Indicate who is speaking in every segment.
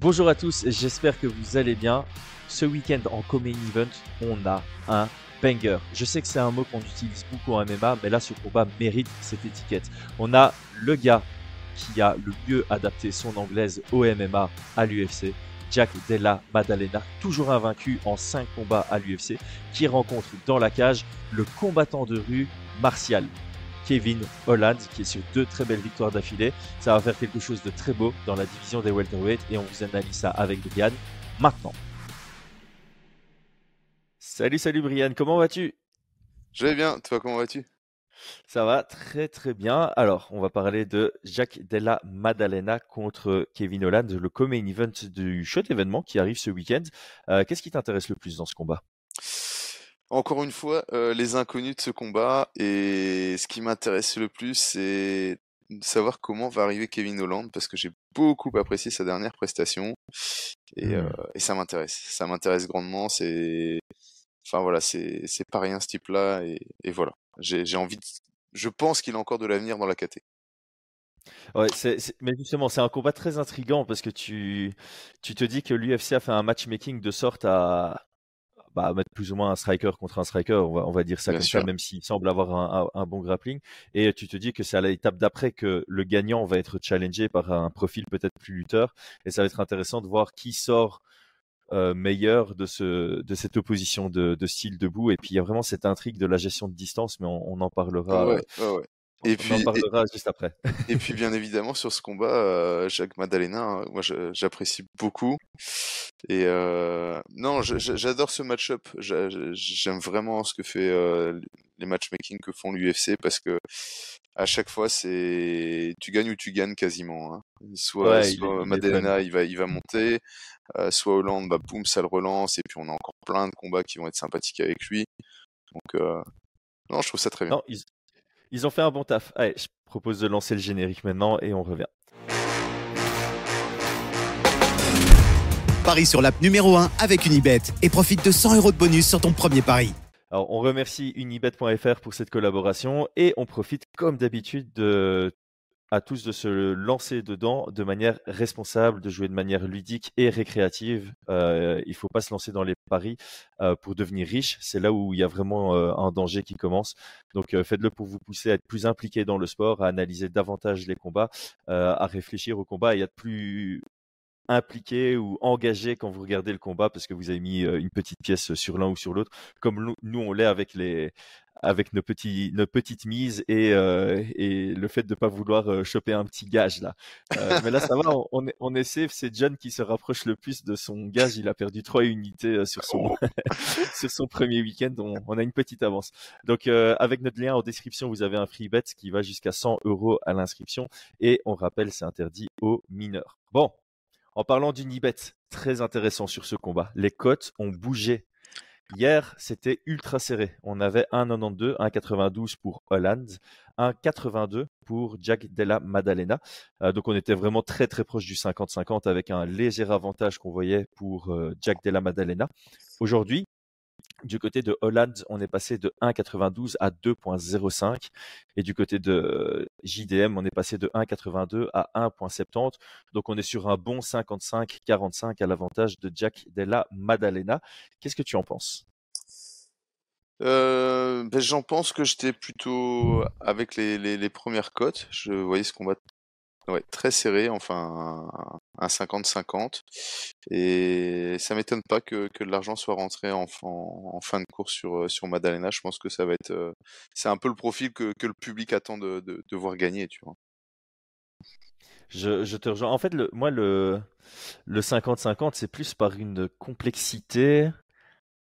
Speaker 1: Bonjour à tous, j'espère que vous allez bien. Ce week-end en Common Event, on a un banger. Je sais que c'est un mot qu'on utilise beaucoup en MMA, mais là ce combat mérite cette étiquette. On a le gars qui a le mieux adapté son anglaise au MMA à l'UFC, Jack Della Maddalena, toujours invaincu en 5 combats à l'UFC, qui rencontre dans la cage le combattant de rue Martial. Kevin Holland, qui est sur deux très belles victoires d'affilée. Ça va faire quelque chose de très beau dans la division des welterweight et on vous analyse ça avec Brian maintenant. Salut, salut Brian, comment vas-tu?
Speaker 2: Je vais bien, toi comment vas-tu?
Speaker 1: Ça va très très bien. Alors, on va parler de Jack Della Maddalena contre Kevin Holland, le co-main event du chouette événement qui arrive ce week-end. Euh, Qu'est-ce qui t'intéresse le plus dans ce combat?
Speaker 2: Encore une fois, euh, les inconnus de ce combat et ce qui m'intéresse le plus, c'est de savoir comment va arriver Kevin Holland parce que j'ai beaucoup apprécié sa dernière prestation et,
Speaker 1: Hmm.
Speaker 2: euh, et ça m'intéresse. Ça m'intéresse grandement. C'est, enfin voilà, c'est pas rien ce type-là et, et voilà. J'ai envie de, je pense qu'il a encore de l'avenir dans la KT.
Speaker 1: Ouais, mais justement, c'est un combat très intrigant parce que tu, tu te dis que l'UFC a fait un matchmaking de sorte à bah, mettre plus ou moins un striker contre un striker, on va, on va dire ça
Speaker 2: Bien
Speaker 1: comme
Speaker 2: sûr.
Speaker 1: ça, même s'il semble avoir un, un- un bon grappling. Et tu te dis que c'est à l'étape d'après que le gagnant va être challengé par un profil peut-être plus lutteur. Et ça va être intéressant de voir qui sort euh, meilleur de, ce, de cette opposition de, de style debout. Et puis il y a vraiment cette intrigue de la gestion de distance, mais on, on en parlera,
Speaker 2: Ouais, ouais, ouais. Et
Speaker 1: on en
Speaker 2: puis, et,
Speaker 1: parlera juste après.
Speaker 2: Et puis bien évidemment sur ce combat, euh, Jacques Maddalena, hein, moi j'apprécie beaucoup. Et euh, non, j'adore ce match-up. J'a- J'aime vraiment ce que fait euh, les matchmaking que font l'UFC parce que à chaque fois c'est tu gagnes ou tu gagnes quasiment. hein. Soit,
Speaker 1: Ouais,
Speaker 2: soit
Speaker 1: il
Speaker 2: va il va monter, euh, soit Hollande bah boum ça le relance et puis on a encore plein de combats qui vont être sympathiques avec lui. Donc non, je trouve ça très bien.
Speaker 1: Non, ils, ils ont fait un bon taf. Allez, je propose de lancer le générique maintenant et on revient.
Speaker 3: Parie sur l'app numéro 1 avec Unibet et profite de 100 euros de bonus sur ton premier pari.
Speaker 1: Alors, on remercie unibet.fr pour cette collaboration et on profite, comme d'habitude, de, à tous de se lancer dedans de manière responsable, de jouer de manière ludique et récréative. Euh, il ne faut pas se lancer dans les paris euh, pour devenir riche. C'est là où il y a vraiment euh, un danger qui commence. Donc, faites-le pour vous pousser à être plus impliqué dans le sport, à analyser davantage les combats, à réfléchir au combat et à être plus impliqué ou engagé quand vous regardez le combat parce que vous avez mis une petite pièce sur l'un ou sur l'autre, comme nous, on l'est avec les avec nos petits nos petites mises et euh, et le fait de pas vouloir euh, choper un petit gage là. Euh, mais là ça va, on, on est on est safe. C'est John qui se rapproche le plus de son gage. Il a perdu trois unités euh, sur son sur son premier week-end. On, on a une petite avance. Donc euh, avec notre lien en description, vous avez un free bet qui va jusqu'à 100 euros à l'inscription et on rappelle c'est interdit aux mineurs. Bon, en parlant d'Unibet, très intéressant sur ce combat. Les cotes ont bougé. Hier, c'était ultra serré. On avait 1,92, 1,92 pour Holland, 1,82 pour Jack Della Maddalena. Euh, donc on était vraiment très très proche du 50-50 avec un léger avantage qu'on voyait pour euh, Jack Della Maddalena. Aujourd'hui, du côté de Holland, on est passé de 1,92 à 2,05. Et du côté de JDM, on est passé de 1,82 à 1,70. Donc on est sur un bon 55-45 à l'avantage de Jack Della Maddalena. Qu'est-ce que tu en penses?
Speaker 2: Euh, ben, j'en pense que j'étais plutôt avec les, premières cotes. Je voyais ce combat ouais, très serré, enfin un 50-50. Et ça m'étonne pas que, que de l'argent soit rentré en, en, fin de course sur, sur Madalena. Je pense que ça va être. euh, c'est un peu le profil que, que le public attend de, de, voir gagner, tu vois.
Speaker 1: je, je te rejoins. En fait, le, moi, le, le 50-50, c'est plus par une complexité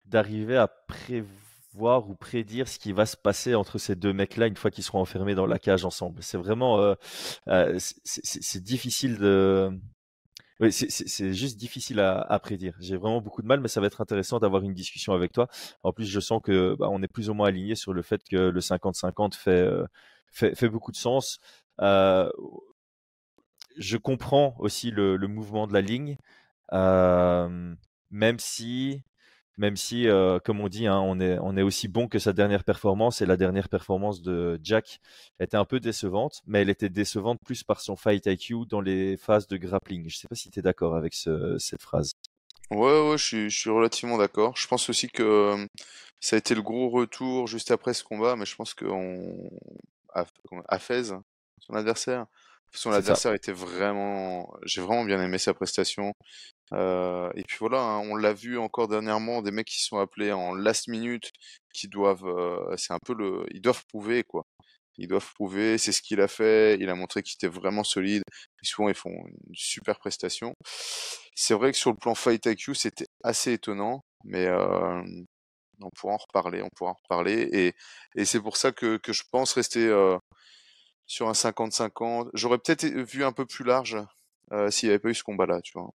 Speaker 1: d'arriver à prévoir ou prédire ce qui va se passer entre ces deux mecs-là une fois qu'ils seront enfermés dans la cage ensemble. C'est vraiment, euh, euh, c'est difficile de, oui, c'est juste difficile à, à prédire. J'ai vraiment beaucoup de mal, mais ça va être intéressant d'avoir une discussion avec toi. En plus, je sens que bah, on est plus ou moins aligné sur le fait que le 50-50 fait, euh, fait, fait beaucoup de sens. Euh, je comprends aussi le, le mouvement de la ligne, euh, même si même si, comme on dit, hein, on, est, on est aussi bon que sa dernière performance, et la dernière performance de Jack était un peu décevante, mais elle était décevante plus par son fight IQ dans les phases de grappling. Je ne sais pas si tu es d'accord avec cette phrase.
Speaker 2: Ouais, ouais, je suis, je suis relativement d'accord. Je pense aussi que ça a été le gros retour juste après ce combat, mais je pense qu'on à Fez, son adversaire, son adversaire était vraiment, j'ai vraiment bien aimé sa prestation. Euh, et puis voilà, hein, on l'a vu encore dernièrement, des mecs qui sont appelés en last minute, qui doivent, euh, c'est un peu le, ils doivent prouver quoi. Ils doivent prouver, c'est ce qu'il a fait. Il a montré qu'il était vraiment solide. Et souvent, ils font une super prestation. C'est vrai que sur le plan Fight IQ, c'était assez étonnant, mais euh, on pourra en reparler. On pourra en reparler. Et, et c'est pour ça que, que je pense rester euh, sur un 50-50. J'aurais peut-être vu un peu plus large euh, s'il n'y avait pas eu ce combat-là, tu vois.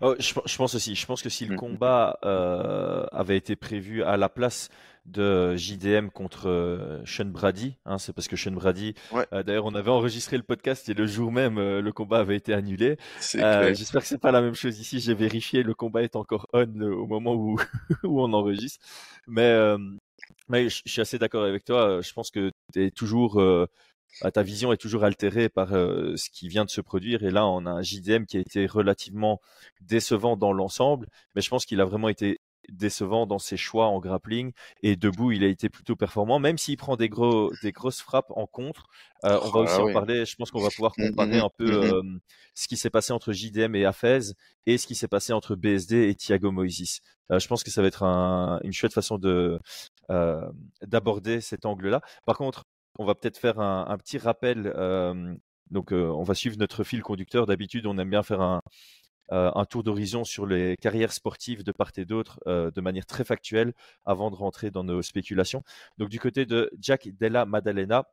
Speaker 1: Oh, je, pense aussi. Je pense que si le mmh, mmh, combat euh, avait été prévu à la place de JDM contre euh, Sean Brady, hein, c'est parce que Sean Brady, euh, d'ailleurs, on avait enregistré le podcast et le jour même, le combat avait été annulé. J'espère que c'est pas la même chose ici. J'ai vérifié, le combat est encore on au moment où, où on enregistre. Mais, mais je suis assez d'accord avec toi. Je pense que tu es toujours ta vision est toujours altérée par ce qui vient de se produire. Et là, on a un JDM qui a été relativement décevant dans l'ensemble, mais je pense qu'il a vraiment été décevant dans ses choix en grappling. Et debout il a été plutôt performant. Même s'il prend des gros des grosses frappes en contre on va aussi ah en parler. Je pense qu'on va pouvoir mmh, comparer mmh, un peu mmh, ce qui s'est passé entre JDM et Afez et ce qui s'est passé entre BSD et Thiago Moises je pense que ça va être une chouette façon de d'aborder cet angle là par contre on va peut-être faire un, petit rappel. on va suivre notre fil conducteur. D'habitude, on aime bien faire un, un tour d'horizon sur les carrières sportives de part et d'autre de manière très factuelle avant de rentrer dans nos spéculations. Donc, du côté de Jack Della Maddalena,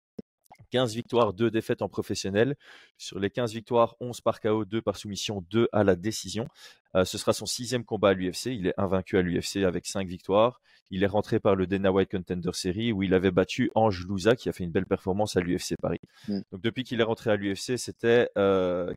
Speaker 1: 15 victoires, 2 défaites en professionnel. Sur les 15 victoires, 11 par KO, 2 par soumission, 2 à la décision. Euh, ce sera son sixième combat à l'UFC. Il est invaincu à l'UFC avec 5 victoires. Il est rentré par le Dana White Contender Series où il avait battu Ange Louza qui a fait une belle performance à l'UFC Paris. Mm. Donc depuis qu'il est rentré à l'UFC, c'était 4 euh,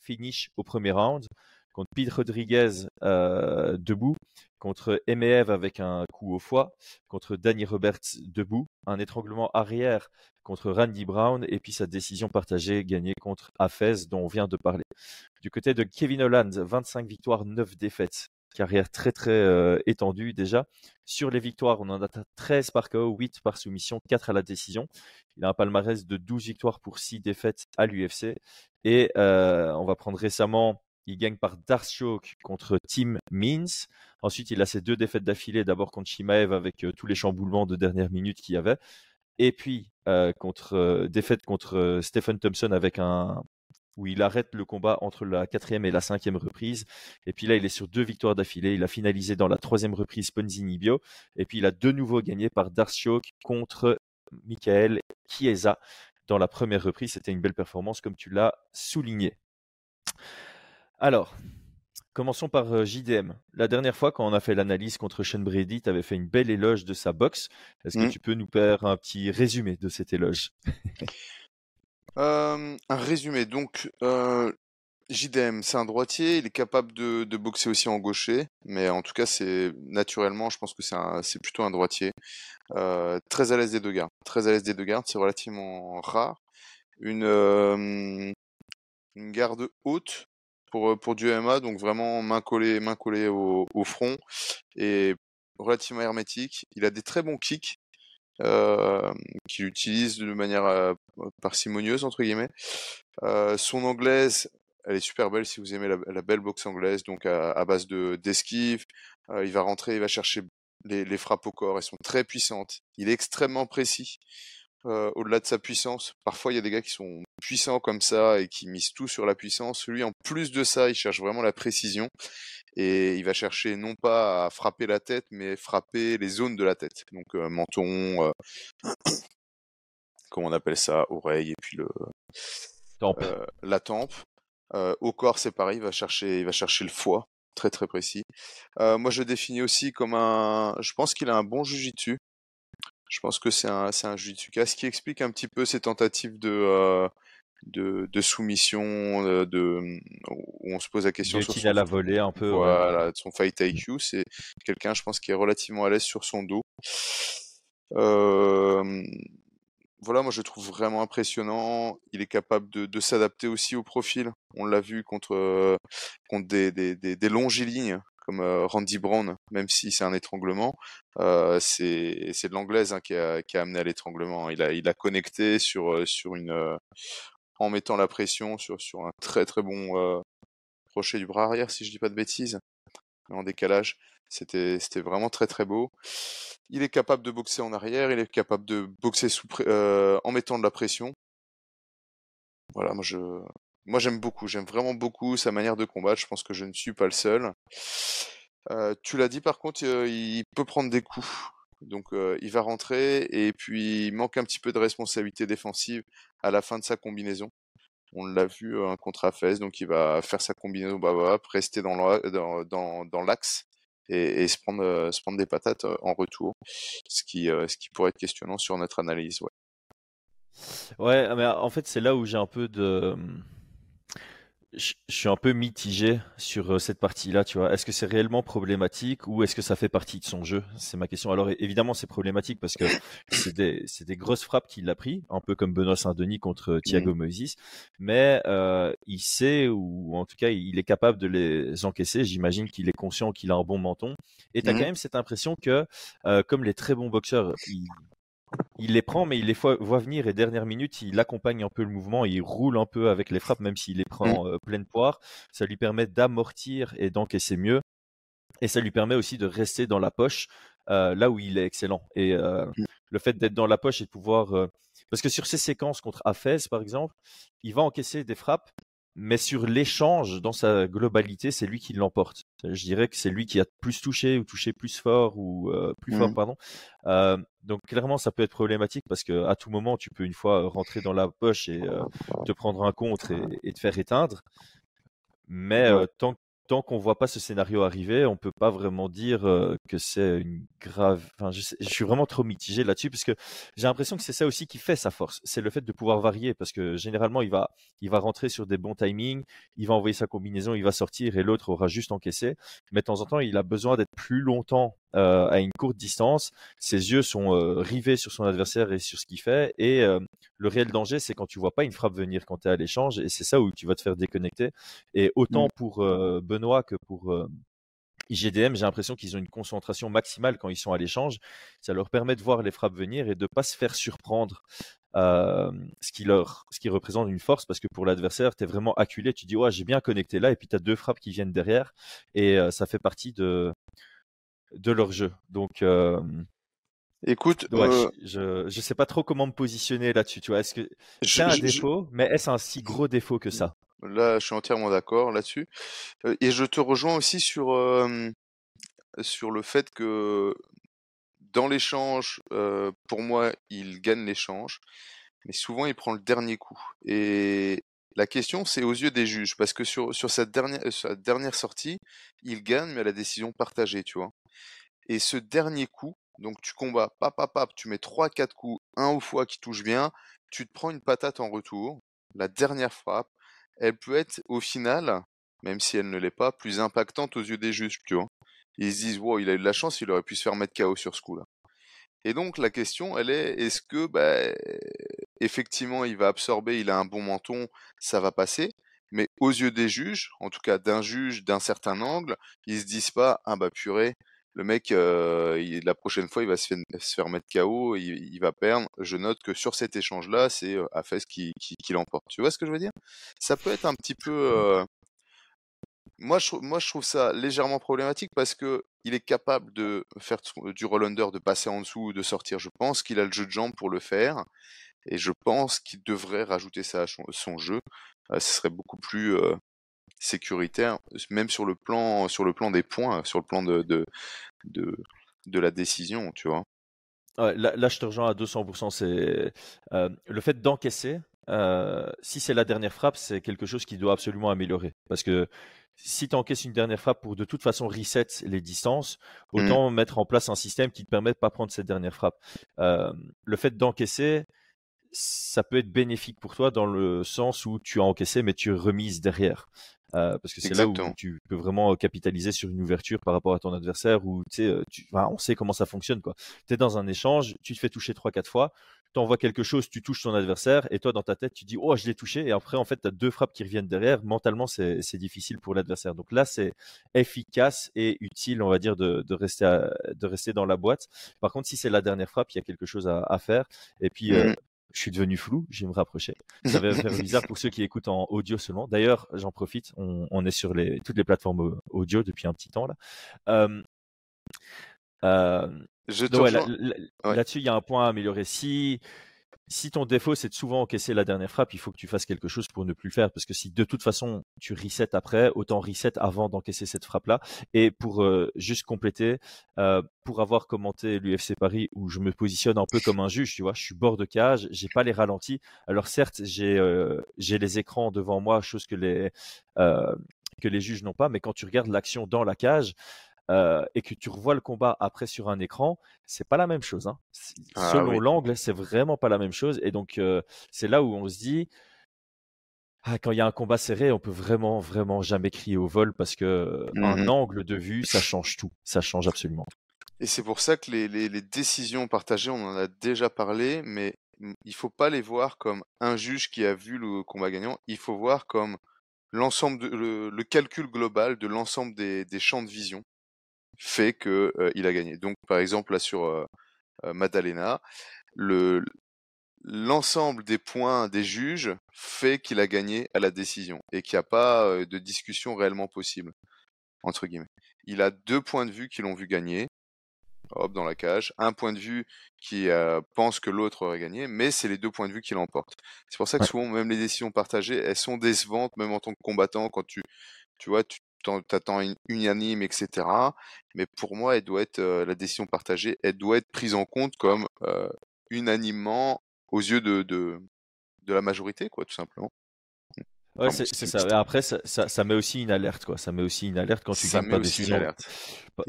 Speaker 1: finishes au premier round contre Pete Rodriguez euh, debout, contre Emeev avec un coup au foie, contre Danny Roberts debout, un étranglement arrière contre Randy Brown et puis sa décision partagée gagnée contre Afez dont on vient de parler. Du côté de Kevin Holland, 25 victoires, 9 défaites. Carrière très très euh, étendue déjà. Sur les victoires, on en a 13 par KO, 8 par soumission, 4 à la décision. Il a un palmarès de 12 victoires pour 6 défaites à l'UFC. Et euh, on va prendre récemment il gagne par Darshock contre Tim Means. Ensuite, il a ses deux défaites d'affilée, d'abord contre Shimaev avec euh, tous les chamboulements de dernière minute qu'il y avait. Et puis, euh, euh, défaite contre Stephen Thompson avec un, où il arrête le combat entre la quatrième et la cinquième reprise. Et puis là, il est sur deux victoires d'affilée. Il a finalisé dans la troisième reprise Ponzini Bio. Et puis il a de nouveau gagné par Darshock contre Michael Chiesa dans la première reprise. C'était une belle performance, comme tu l'as souligné. Alors, commençons par euh, JDM. La dernière fois, quand on a fait l'analyse contre Sean Brady, tu avais fait une belle éloge de sa boxe. Est-ce que mmh. tu peux nous faire un petit résumé de cet éloge?
Speaker 2: Un résumé. Donc, euh, JDM, c'est un droitier. Il est capable de, boxer aussi en gaucher. Mais en tout cas, c'est naturellement, je pense que c'est plutôt un droitier. Euh, très à l'aise des deux gardes. Très à l'aise des deux gardes. C'est relativement rare. Une, une garde haute pour, pour du MMA, donc vraiment main collée, main collée au, front et relativement hermétique. Il a des très bons kicks qu'il utilise de manière parcimonieuse entre guillemets. Son anglaise, elle est super belle si vous aimez la, belle boxe anglaise, donc à, base de d'esquive. il va rentrer, il va chercher les, les, frappes au corps, elles sont très puissantes. Il est extrêmement précis. Au-delà de sa puissance, parfois il y a des gars qui sont puissant comme ça et qui mise tout sur la puissance. Lui, en plus de ça, il cherche vraiment la précision et il va chercher non pas à frapper la tête, mais frapper les zones de la tête. Donc euh, menton, euh, comment on appelle ça, oreille et puis le euh, la tempe. au corps, c'est pareil, il va chercher, il va chercher le foie, très très précis. moi, je le définis aussi comme un. Je pense qu'il a un bon jujitsu. Je pense que c'est un, c'est un ce qui explique un petit peu ses tentatives de de, de soumission, euh, de, où on se pose la question
Speaker 1: sur son, à la volée un peu.
Speaker 2: Voilà, son fight IQ, c'est quelqu'un, je pense, qui est relativement à l'aise sur son dos. Euh, voilà, moi je le trouve vraiment impressionnant. Il est capable de, de s'adapter aussi au profil. On l'a vu contre, contre des, des, des, des longilignes comme Randy Brown, même si c'est un étranglement, euh, c'est de l'anglaise hein, qui, a, amené à l'étranglement. Il a, il a connecté sur, sur une, en mettant la pression sur, sur un très très bon euh, crochet du bras arrière, si je dis pas de bêtises, en décalage. C'était vraiment très très beau. Il est capable de boxer en arrière, il est capable de boxer sous, euh, en mettant de la pression. Voilà, moi je, moi j'aime beaucoup, j'aime vraiment beaucoup sa manière de combattre. Je pense que je ne suis pas le seul. Euh, tu l'as dit par contre, euh, il peut prendre des coups. Donc euh, il va rentrer et puis il manque un petit peu de responsabilité défensive à la fin de sa combinaison. On l'a vu un contre Afes, donc il va faire sa combinaison rester dans l'axe et, se, prendre, des patates en retour, ce qui, pourrait être questionnant sur notre analyse. Ouais,
Speaker 1: ouais mais en fait c'est là où j'ai un peu de je, suis un peu mitigé sur euh, cette partie-là, tu vois. Est-ce que c'est réellement problématique ou est-ce que ça fait partie de son jeu? C'est ma question. Alors évidemment, c'est problématique parce que c'est des, des, grosses frappes qu'il a pris, un peu comme Benoît Saint-Denis contre Thiago mmh. Moïse, mais euh, il sait ou en tout cas il est capable de les encaisser. J'imagine qu'il est conscient qu'il a un bon menton. Et tu as mmh. quand même cette impression que, euh, comme les très bons boxeurs, il, il les prend, mais il les voit venir et dernière minute, il accompagne un peu le mouvement, il roule un peu avec les frappes, même s'il les prend mmh. euh, pleine poire. Ça lui permet d'amortir et d'encaisser mieux. Et ça lui permet aussi de rester dans la poche, euh, là où il est excellent. Et euh, mmh. le fait d'être dans la poche et de pouvoir... parce que sur ces séquences contre Afez, par exemple, il va encaisser des frappes, mais sur l'échange dans sa globalité, c'est lui qui l'emporte. Je dirais que c'est lui qui a plus touché ou touché plus fort ou euh, plus fort, mmh. pardon. Euh, donc clairement, ça peut être problématique parce que à tout moment, tu peux une fois rentrer dans la poche et euh, te prendre un contre et, et, te faire éteindre. Mais tant, tant qu'on voit pas ce scénario arriver, on peut pas vraiment dire que c'est une grave. Enfin, je, suis vraiment trop mitigé là-dessus parce que j'ai l'impression que c'est ça aussi qui fait sa force, c'est le fait de pouvoir varier parce que généralement il va, il va rentrer sur des bons timings, il va envoyer sa combinaison, il va sortir et l'autre aura juste encaissé. Mais de temps en temps, il a besoin d'être plus longtemps euh, à une courte distance. Ses yeux sont euh, rivés sur son adversaire et sur ce qu'il fait. Et euh, le réel danger, c'est quand tu vois pas une frappe venir quand tu es à l'échange. Et c'est ça où tu vas te faire déconnecter. Et autant mmh. pour Benoît que pour IGDM, j'ai l'impression qu'ils ont une concentration maximale quand ils sont à l'échange. Ça leur permet de voir les frappes venir et de pas se faire surprendre. ce qui leur, ce qui représente une force parce que pour l'adversaire, tu es vraiment acculé. Tu dis, ouais, j'ai bien connecté là, et puis tu as deux frappes qui viennent derrière, et ça fait partie de, de leur jeu. Donc, euh,
Speaker 2: écoute,
Speaker 1: euh, je, je sais pas trop comment me positionner là-dessus. Tu vois, est-ce que c'est un défaut, mais est-ce un si gros défaut que ça?
Speaker 2: Là, je suis entièrement d'accord là-dessus. Euh, et je te rejoins aussi sur sur le fait que dans l'échange, pour moi, il gagne l'échange, mais souvent il prend le dernier coup. Et la question, c'est aux yeux des juges, parce que sur, sur cette dernière, sa dernière sortie, il gagne, mais à la décision partagée, tu vois. Et ce dernier coup, donc tu combats, pap, tu mets 3-4 coups, un au foie qui touche bien, tu te prends une patate en retour, la dernière frappe, elle peut être au final, même si elle ne l'est pas, plus impactante aux yeux des juges, tu vois? Ils se disent, wow, il a eu de la chance, il aurait pu se faire mettre KO sur ce coup-là. Et donc la question, elle est, est-ce que, bah, effectivement, il va absorber, il a un bon menton, ça va passer, mais aux yeux des juges, en tout cas d'un juge d'un certain angle, ils se disent pas, ah bah purée, le mec, euh, la prochaine fois, il va se, faire mettre KO, il, va perdre. Je note que sur cet échange-là, c'est euh, qui, l'emporte. Tu vois ce que je veux dire? Ça peut être un petit peu. Euh... Moi, je, moi, je trouve ça légèrement problématique parce que il est capable de faire du roll under, de passer en dessous ou de sortir. Je pense qu'il a le jeu de jambes pour le faire. Et je pense qu'il devrait rajouter ça à son, jeu. Euh, ce serait beaucoup plus sécuritaire, même sur le plan, sur le plan des points, sur le plan de, de, de, de la décision, tu vois.
Speaker 1: là, là, je te rejoins à 200%. C'est euh, le fait d'encaisser. Euh, si c'est la dernière frappe, c'est quelque chose qui doit absolument améliorer. Parce que si tu encaisses une dernière frappe pour de toute façon reset les distances, mmh. autant mettre en place un système qui te permet de pas prendre cette dernière frappe. Euh, le fait d'encaisser, ça peut être bénéfique pour toi dans le sens où tu as encaissé, mais tu remises derrière. Euh, parce que c'est là où tu peux vraiment capitaliser sur une ouverture par rapport à ton adversaire où tu sais, tu, on sait comment ça fonctionne quoi. Tu es dans un échange, tu te fais toucher trois quatre fois, tu envoies quelque chose, tu touches ton adversaire et toi dans ta tête tu dis oh je l'ai touché et après en fait tu as deux frappes qui reviennent derrière. Mentalement c'est difficile pour l'adversaire. Donc là c'est efficace et utile on va dire de, de rester de rester dans la boîte. Par contre si c'est la dernière frappe il y a quelque chose à, à faire et puis euh, mmh je suis devenu flou, je vais me rapprocher. Ça va faire bizarre pour ceux qui écoutent en audio seulement. D'ailleurs, j'en profite, on, est sur les, toutes les plateformes audio depuis un petit temps là. Euh, Là-dessus, il y a un point à améliorer. Si si ton défaut c'est de souvent encaisser la dernière frappe, il faut que tu fasses quelque chose pour ne plus le faire parce que si de toute façon tu resets après, autant reset avant d'encaisser cette frappe là. Et pour euh, juste compléter, euh, pour avoir commenté l'UFC Paris où je me positionne un peu comme un juge, tu vois, je suis bord de cage, j'ai pas les ralentis. Alors certes, j'ai euh, j'ai les écrans devant moi, chose que les que les juges n'ont pas, mais quand tu regardes l'action dans la cage, euh, et que tu revois le combat après sur un écran, c'est pas la même chose. Hein. Ah Selon l'angle, c'est vraiment pas la même chose. Et donc, euh, c'est là où on se dit, ah, quand il y a un combat serré, on peut vraiment, vraiment jamais crier au vol parce que mmh un angle de vue, ça change tout. Ça change absolument.
Speaker 2: Et c'est pour ça que les, les, décisions partagées, on en a déjà parlé, mais il faut pas les voir comme un juge qui a vu le combat gagnant. Il faut voir comme l'ensemble, le, le, calcul global de l'ensemble des, des champs de vision fait que il a gagné. Donc par exemple là sur Madalena, le l'ensemble des points des juges fait qu'il a gagné à la décision et qu'il n'y a pas de discussion réellement possible entre guillemets. Il a deux points de vue qui l'ont vu gagner. Hop, dans la cage. Un point de vue qui pense que l'autre aurait gagné, mais c'est les deux points de vue qui l'emportent. C'est pour ça que souvent, même les décisions partagées, elles sont décevantes, même en tant que combattant, quand tu, tu vois, tu, t'attends unanime, etc. Mais pour moi, elle doit être la décision partagée, elle doit être prise en compte comme unanimement aux yeux de, de, de la majorité, quoi, tout simplement.
Speaker 1: Ouais, c'est ça. Après, ça, ça, met aussi une alerte, quoi. Ça met aussi une alerte quand tu gagnes pas décision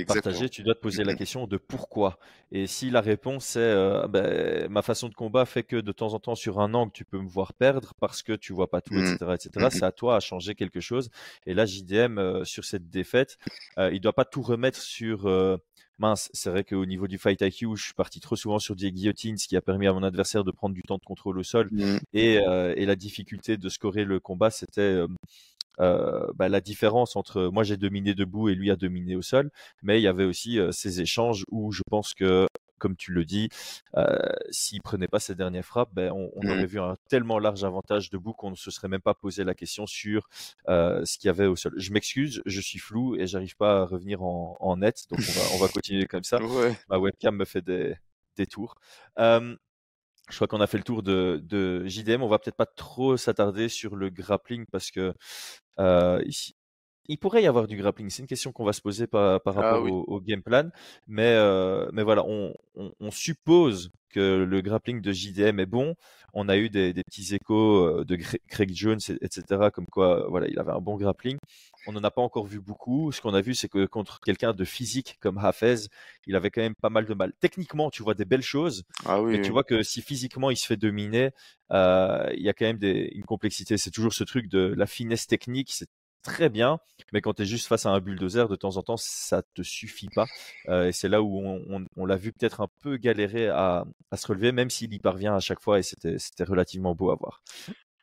Speaker 1: partagée. Tu dois te poser la question de pourquoi. Et si la réponse c'est euh, ben, ma façon de combat fait que de temps en temps sur un angle tu peux me voir perdre parce que tu vois pas tout, etc., mmh. etc. Mmh c'est à toi à changer quelque chose. Et là, JDM euh, sur cette défaite, euh, il doit pas tout remettre sur mince, c'est vrai qu'au niveau du fight IQ, je suis parti trop souvent sur des guillotines, ce qui a permis à mon adversaire de prendre du temps de contrôle au sol. Mmh. Euh, et, la difficulté de scorer le combat, c'était euh, euh, bah, la différence entre moi j'ai dominé debout et lui a dominé au sol. Mais il y avait aussi ces échanges où je pense que comme tu le dis, euh, s'il prenait pas ses dernières frappes, ben, on, mmh. aurait vu un tellement large avantage debout qu'on ne se serait même pas posé la question sur euh, ce qu'il y avait au sol. Je m'excuse, je suis flou et j'arrive pas à revenir en, net, donc on va, continuer comme ça. Ma webcam me fait des, tours. je crois qu'on a fait le tour de, JDM. On va peut-être pas trop s'attarder sur le grappling parce que euh, ici, il pourrait y avoir du grappling. C'est une question qu'on va se poser par, par ah rapport au, game plan. Mais, euh, mais voilà, on, on, suppose que le grappling de JDM est bon. On a eu des, des petits échos euh, de Craig Jones, etc. Comme quoi, voilà, il avait un bon grappling. On n'en a pas encore vu beaucoup. Ce qu'on a vu, c'est que contre quelqu'un de physique comme Hafez, il avait quand même pas mal de mal. Techniquement, tu vois des belles choses, ah oui, mais tu vois que si physiquement il se fait dominer, euh, il y a quand même des, une complexité. C'est toujours ce truc de la finesse technique. C'est très bien, mais quand tu es juste face à un bulldozer, de temps en temps, ça te suffit pas. Euh, et c'est là où on, l'a vu peut-être un peu galérer à, se relever, même s'il y parvient à chaque fois, et c'était relativement beau à voir.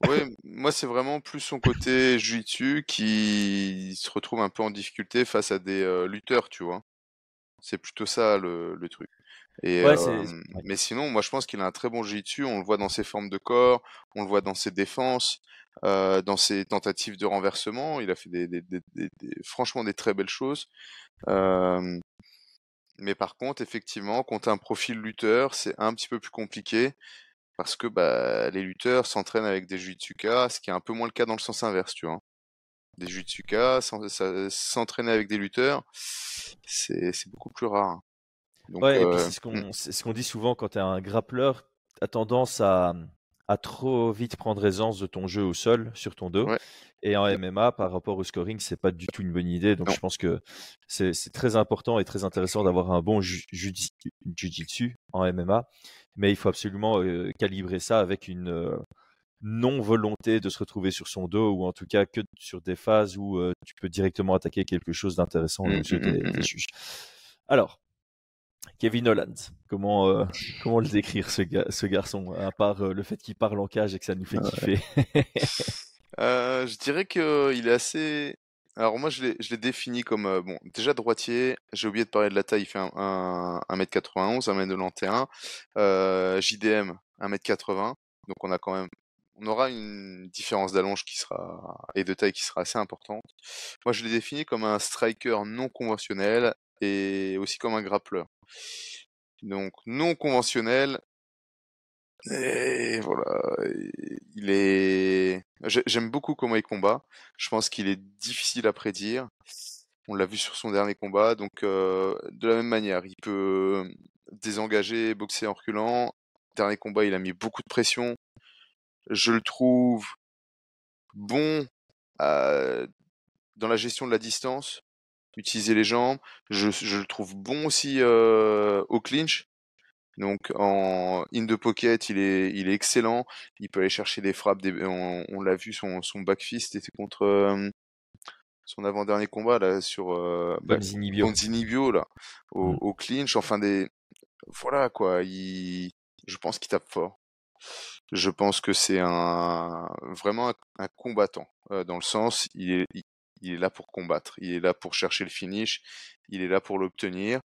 Speaker 2: Oui, moi c'est vraiment plus son côté jiu qui se retrouve un peu en difficulté face à des euh, lutteurs, tu vois. C'est plutôt ça le, truc. Et, euh, Mais sinon, moi je pense qu'il a un très bon jiu on le voit dans ses formes de corps, on le voit dans ses défenses. Euh, dans ses tentatives de renversement. Il a fait des, des, des, franchement des très belles choses. Euh, mais par contre, effectivement, quand un profil lutteur, c'est un petit peu plus compliqué parce que bah, les lutteurs s'entraînent avec des jujitsuka, ce qui est un peu moins le cas dans le sens inverse, tu vois. Des jujitsuka, s'entraîner avec des lutteurs, c'est beaucoup plus rare.
Speaker 1: Donc, ouais, euh, c'est ce qu'on ce dit souvent quand tu es un grappleur, tu as tendance à, à trop vite prendre aisance de ton jeu au sol sur ton dos. Et en MMA, par rapport au scoring, c'est pas du tout une bonne idée. Donc, je pense que c'est très important et très intéressant d'avoir un bon jiu-jitsu en MMA. Mais il faut absolument euh, calibrer ça avec une euh, non-volonté de se retrouver sur son dos ou en tout cas que sur des phases où euh, tu peux directement attaquer quelque chose d'intéressant mmh, mmh, mmh, Alors, Kevin Holland, comment, comment le décrire ce, ce garçon, à part le fait qu'il parle en cage et que ça nous fait kiffer?
Speaker 2: Euh, je dirais qu'il est assez. Alors moi je l'ai, défini comme euh, bon déjà droitier. J'ai oublié de parler de la taille. Il fait un, 1m91, 1m91. Euh, JDM 1m80. Donc on a quand même, on aura une différence d'allonge qui sera et de taille qui sera assez importante. Moi je l'ai défini comme un striker non conventionnel et aussi comme un grappleur. Donc non conventionnel, et voilà, il est. J'aime beaucoup comment il combat. Je pense qu'il est difficile à prédire. On l'a vu sur son dernier combat, donc euh, de la même manière, il peut désengager, boxer en reculant. Dernier combat, il a mis beaucoup de pression. Je le trouve bon dans la gestion de la distance, utiliser les jambes. Je, je le trouve bon aussi euh, au clinch. Donc en in the pocket, il est, il est excellent. Il peut aller chercher des frappes. on, l'a vu, son, son back fist était contre son avant-dernier combat là sur euh, là, au, mmh. au, clinch. Enfin des, voilà quoi. Il, je pense qu'il tape fort. Je pense que c'est un vraiment un, combattant dans le sens, il est, il est là pour combattre. Il est là pour chercher le finish. Il est là pour l'obtenir.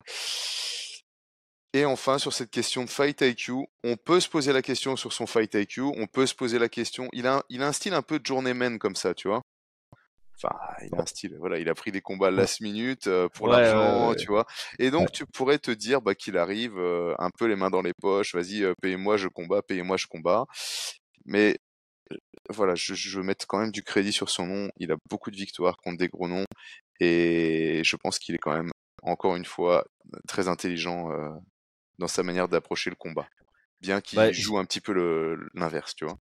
Speaker 2: Et enfin, sur cette question de fight IQ, on peut se poser la question sur son fight IQ, on peut se poser la question. Il a, il a un style un peu de journeyman comme ça, tu vois. Enfin, il a un style, voilà, il a pris des combats last minute euh, pour l'argent, tu vois. Et donc, tu pourrais te dire bah, qu'il arrive euh, un peu les mains dans les poches, vas-y, euh, payez-moi, je combats, payez-moi, je combats. Mais voilà, je, je veux mettre quand même du crédit sur son nom. Il a beaucoup de victoires contre des gros noms. Et je pense qu'il est quand même, encore une fois, très intelligent dans sa manière d'approcher le combat. Bien qu'il bah, joue un petit peu l'inverse, tu vois.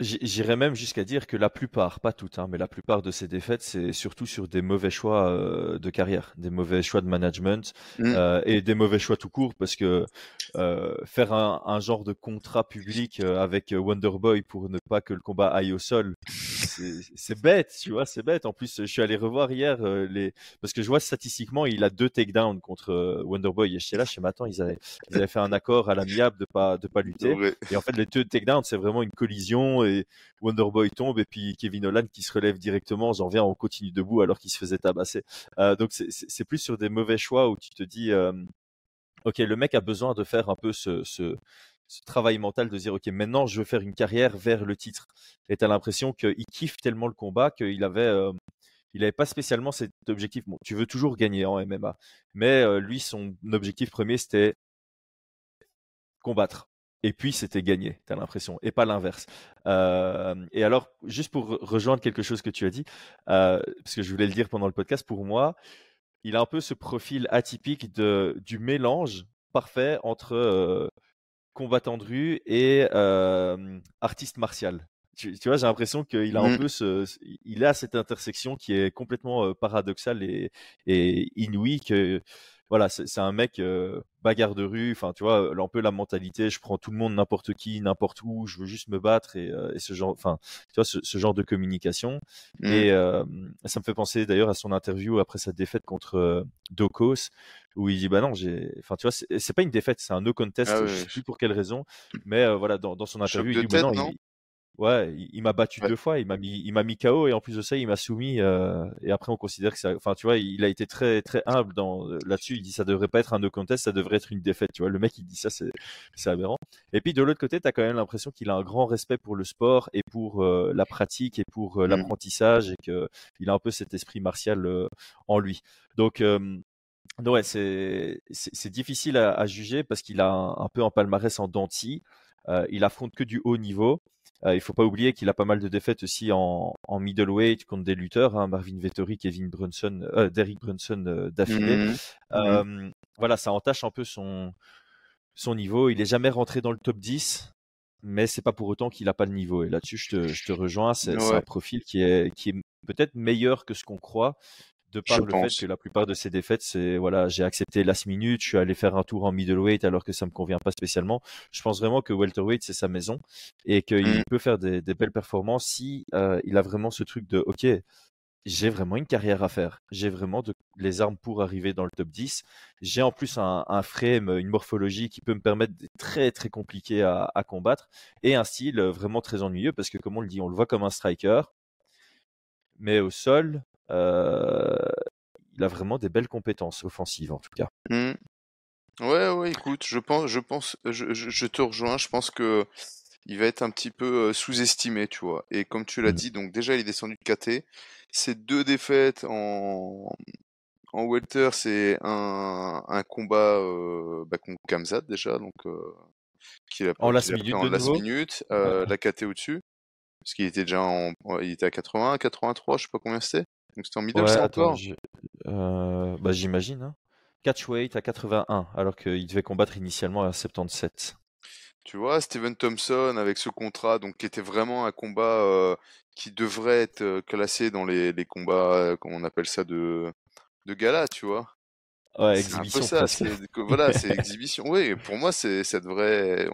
Speaker 1: J'irais même jusqu'à dire que la plupart, pas toutes, hein, mais la plupart de ces défaites, c'est surtout sur des mauvais choix euh, de carrière, des mauvais choix de management mmh. euh, et des mauvais choix tout court, parce que euh, faire un, un, genre de contrat public euh, avec Wonderboy pour ne pas que le combat aille au sol, c'est bête, tu vois, c'est bête. En plus, je suis allé revoir hier les, parce que je vois statistiquement, il a deux takedowns contre Wonderboy. Et là, chez Matan, ils avaient, ils avaient fait un accord à l'amiable de pas de pas lutter. Et en fait, les deux takedowns, c'est vraiment une collision et Wonderboy tombe et puis Kevin Holland qui se relève directement, j'en viens, on continue debout alors qu'il se faisait tabasser. Euh, donc c'est plus sur des mauvais choix où tu te dis, euh, ok, le mec a besoin de faire un peu ce, travail mental de dire, ok, maintenant je veux faire une carrière vers le titre. Et as l'impression qu'il kiffe tellement le combat qu'il avait euh, il n'avait pas spécialement cet objectif. Tu veux toujours gagner en MMA, mais lui, son objectif premier, c'était combattre et puis c'était gagné, tu as l'impression, et pas l'inverse. Euh, et alors, juste pour rejoindre quelque chose que tu as dit, euh, parce que je voulais le dire pendant le podcast, pour moi, il a un peu ce profil atypique de, du mélange parfait entre euh, combattant de rue et artiste martial. Tu, vois, j'ai l'impression qu'il a un mmh. peu ce, il a cette intersection qui est complètement paradoxale et, et inouïe que voilà, c'est un mec euh, bagarre de rue. Enfin, tu vois, un peu la mentalité. Je prends tout le monde, n'importe qui, n'importe où. Je veux juste me battre et, euh, et ce genre, enfin, tu vois, ce, ce genre de communication. Mmh. Et euh, ça me fait penser d'ailleurs à son interview après sa défaite contre Dokos, où il dit bah non, j'ai, enfin, tu vois, c'est pas une défaite, c'est un no contest. Ah je sais plus pour quelle raison, mais voilà, dans, dans son interview, il dit bah non, Ouais, il, m'a battu deux fois, il m'a mis, il m'a mis KO et en plus de ça, il m'a soumis. Euh, et après, on considère que ça, enfin, tu vois, il a été très, très humble dans là-dessus. Il dit ça devrait pas être un no contest, ça devrait être une défaite. Tu vois, le mec, il dit ça, c'est, c'est aberrant. Et puis de l'autre côté, tu as quand même l'impression qu'il a un grand respect pour le sport et pour euh, la pratique et pour euh, mmh. l'apprentissage et que il a un peu cet esprit martial en lui. Donc ouais, c'est, c'est, difficile à, à, juger parce qu'il a un, un, peu en palmarès en denti. il affronte que du haut niveau. Euh, il faut pas oublier qu'il a pas mal de défaites aussi en, en middleweight contre des lutteurs, hein, Marvin Vettori, Kevin Brunson, euh, Derrick Brunson euh, d'affilée. Mmh mmh voilà, ça entache un peu son son niveau. Il est jamais rentré dans le top 10. mais c'est pas pour autant qu'il a pas le niveau. Et là-dessus, je te, je te rejoins. C'est un profil qui est, qui est peut-être meilleur que ce qu'on croit de par le fait que la plupart de ses défaites, c'est voilà, j'ai accepté last minute, je suis allé faire un tour en middleweight alors que ça me convient pas spécialement. Je pense vraiment que welterweight c'est sa maison et qu'il mmh. peut faire des, belles performances si euh, il a vraiment ce truc de ok, j'ai vraiment une carrière à faire. J'ai vraiment les armes pour arriver dans le top 10. J'ai en plus un, frame, une morphologie qui peut me permettre d'être très très compliqué à, à, combattre et un style vraiment très ennuyeux parce que comme on le dit, on le voit comme un striker, mais au sol, euh, il a vraiment des belles compétences offensives en tout cas.
Speaker 2: Mmh. Ouais, ouais, écoute, je pense, je pense, je, te rejoins. Je pense que il va être un petit peu sous-estimé, tu vois. Et comme tu l'as mmh. dit, donc déjà il est descendu de KT. Ces deux défaites en en welter, c'est un, un combat bah, contre Kamzat déjà, donc
Speaker 1: qui a, en last minute, en last
Speaker 2: minute, la KT au-dessus, parce qu'il était déjà en, il était à 80, 83, je sais pas combien c'était. Donc c'était en middle, ouais, encore
Speaker 1: euh, bah, J'imagine. Hein. Catchweight à 81, alors qu'il devait combattre initialement à 77.
Speaker 2: Tu vois, Steven Thompson avec ce contrat, donc qui était vraiment un combat euh, qui devrait être euh, classé dans les, les combats, comment on appelle ça, de, de gala, tu vois.
Speaker 1: Ouais, exhibition.
Speaker 2: C'est un peu ça, c'est, voilà, c'est exhibition. Oui, pour moi, c'est, ça devrait,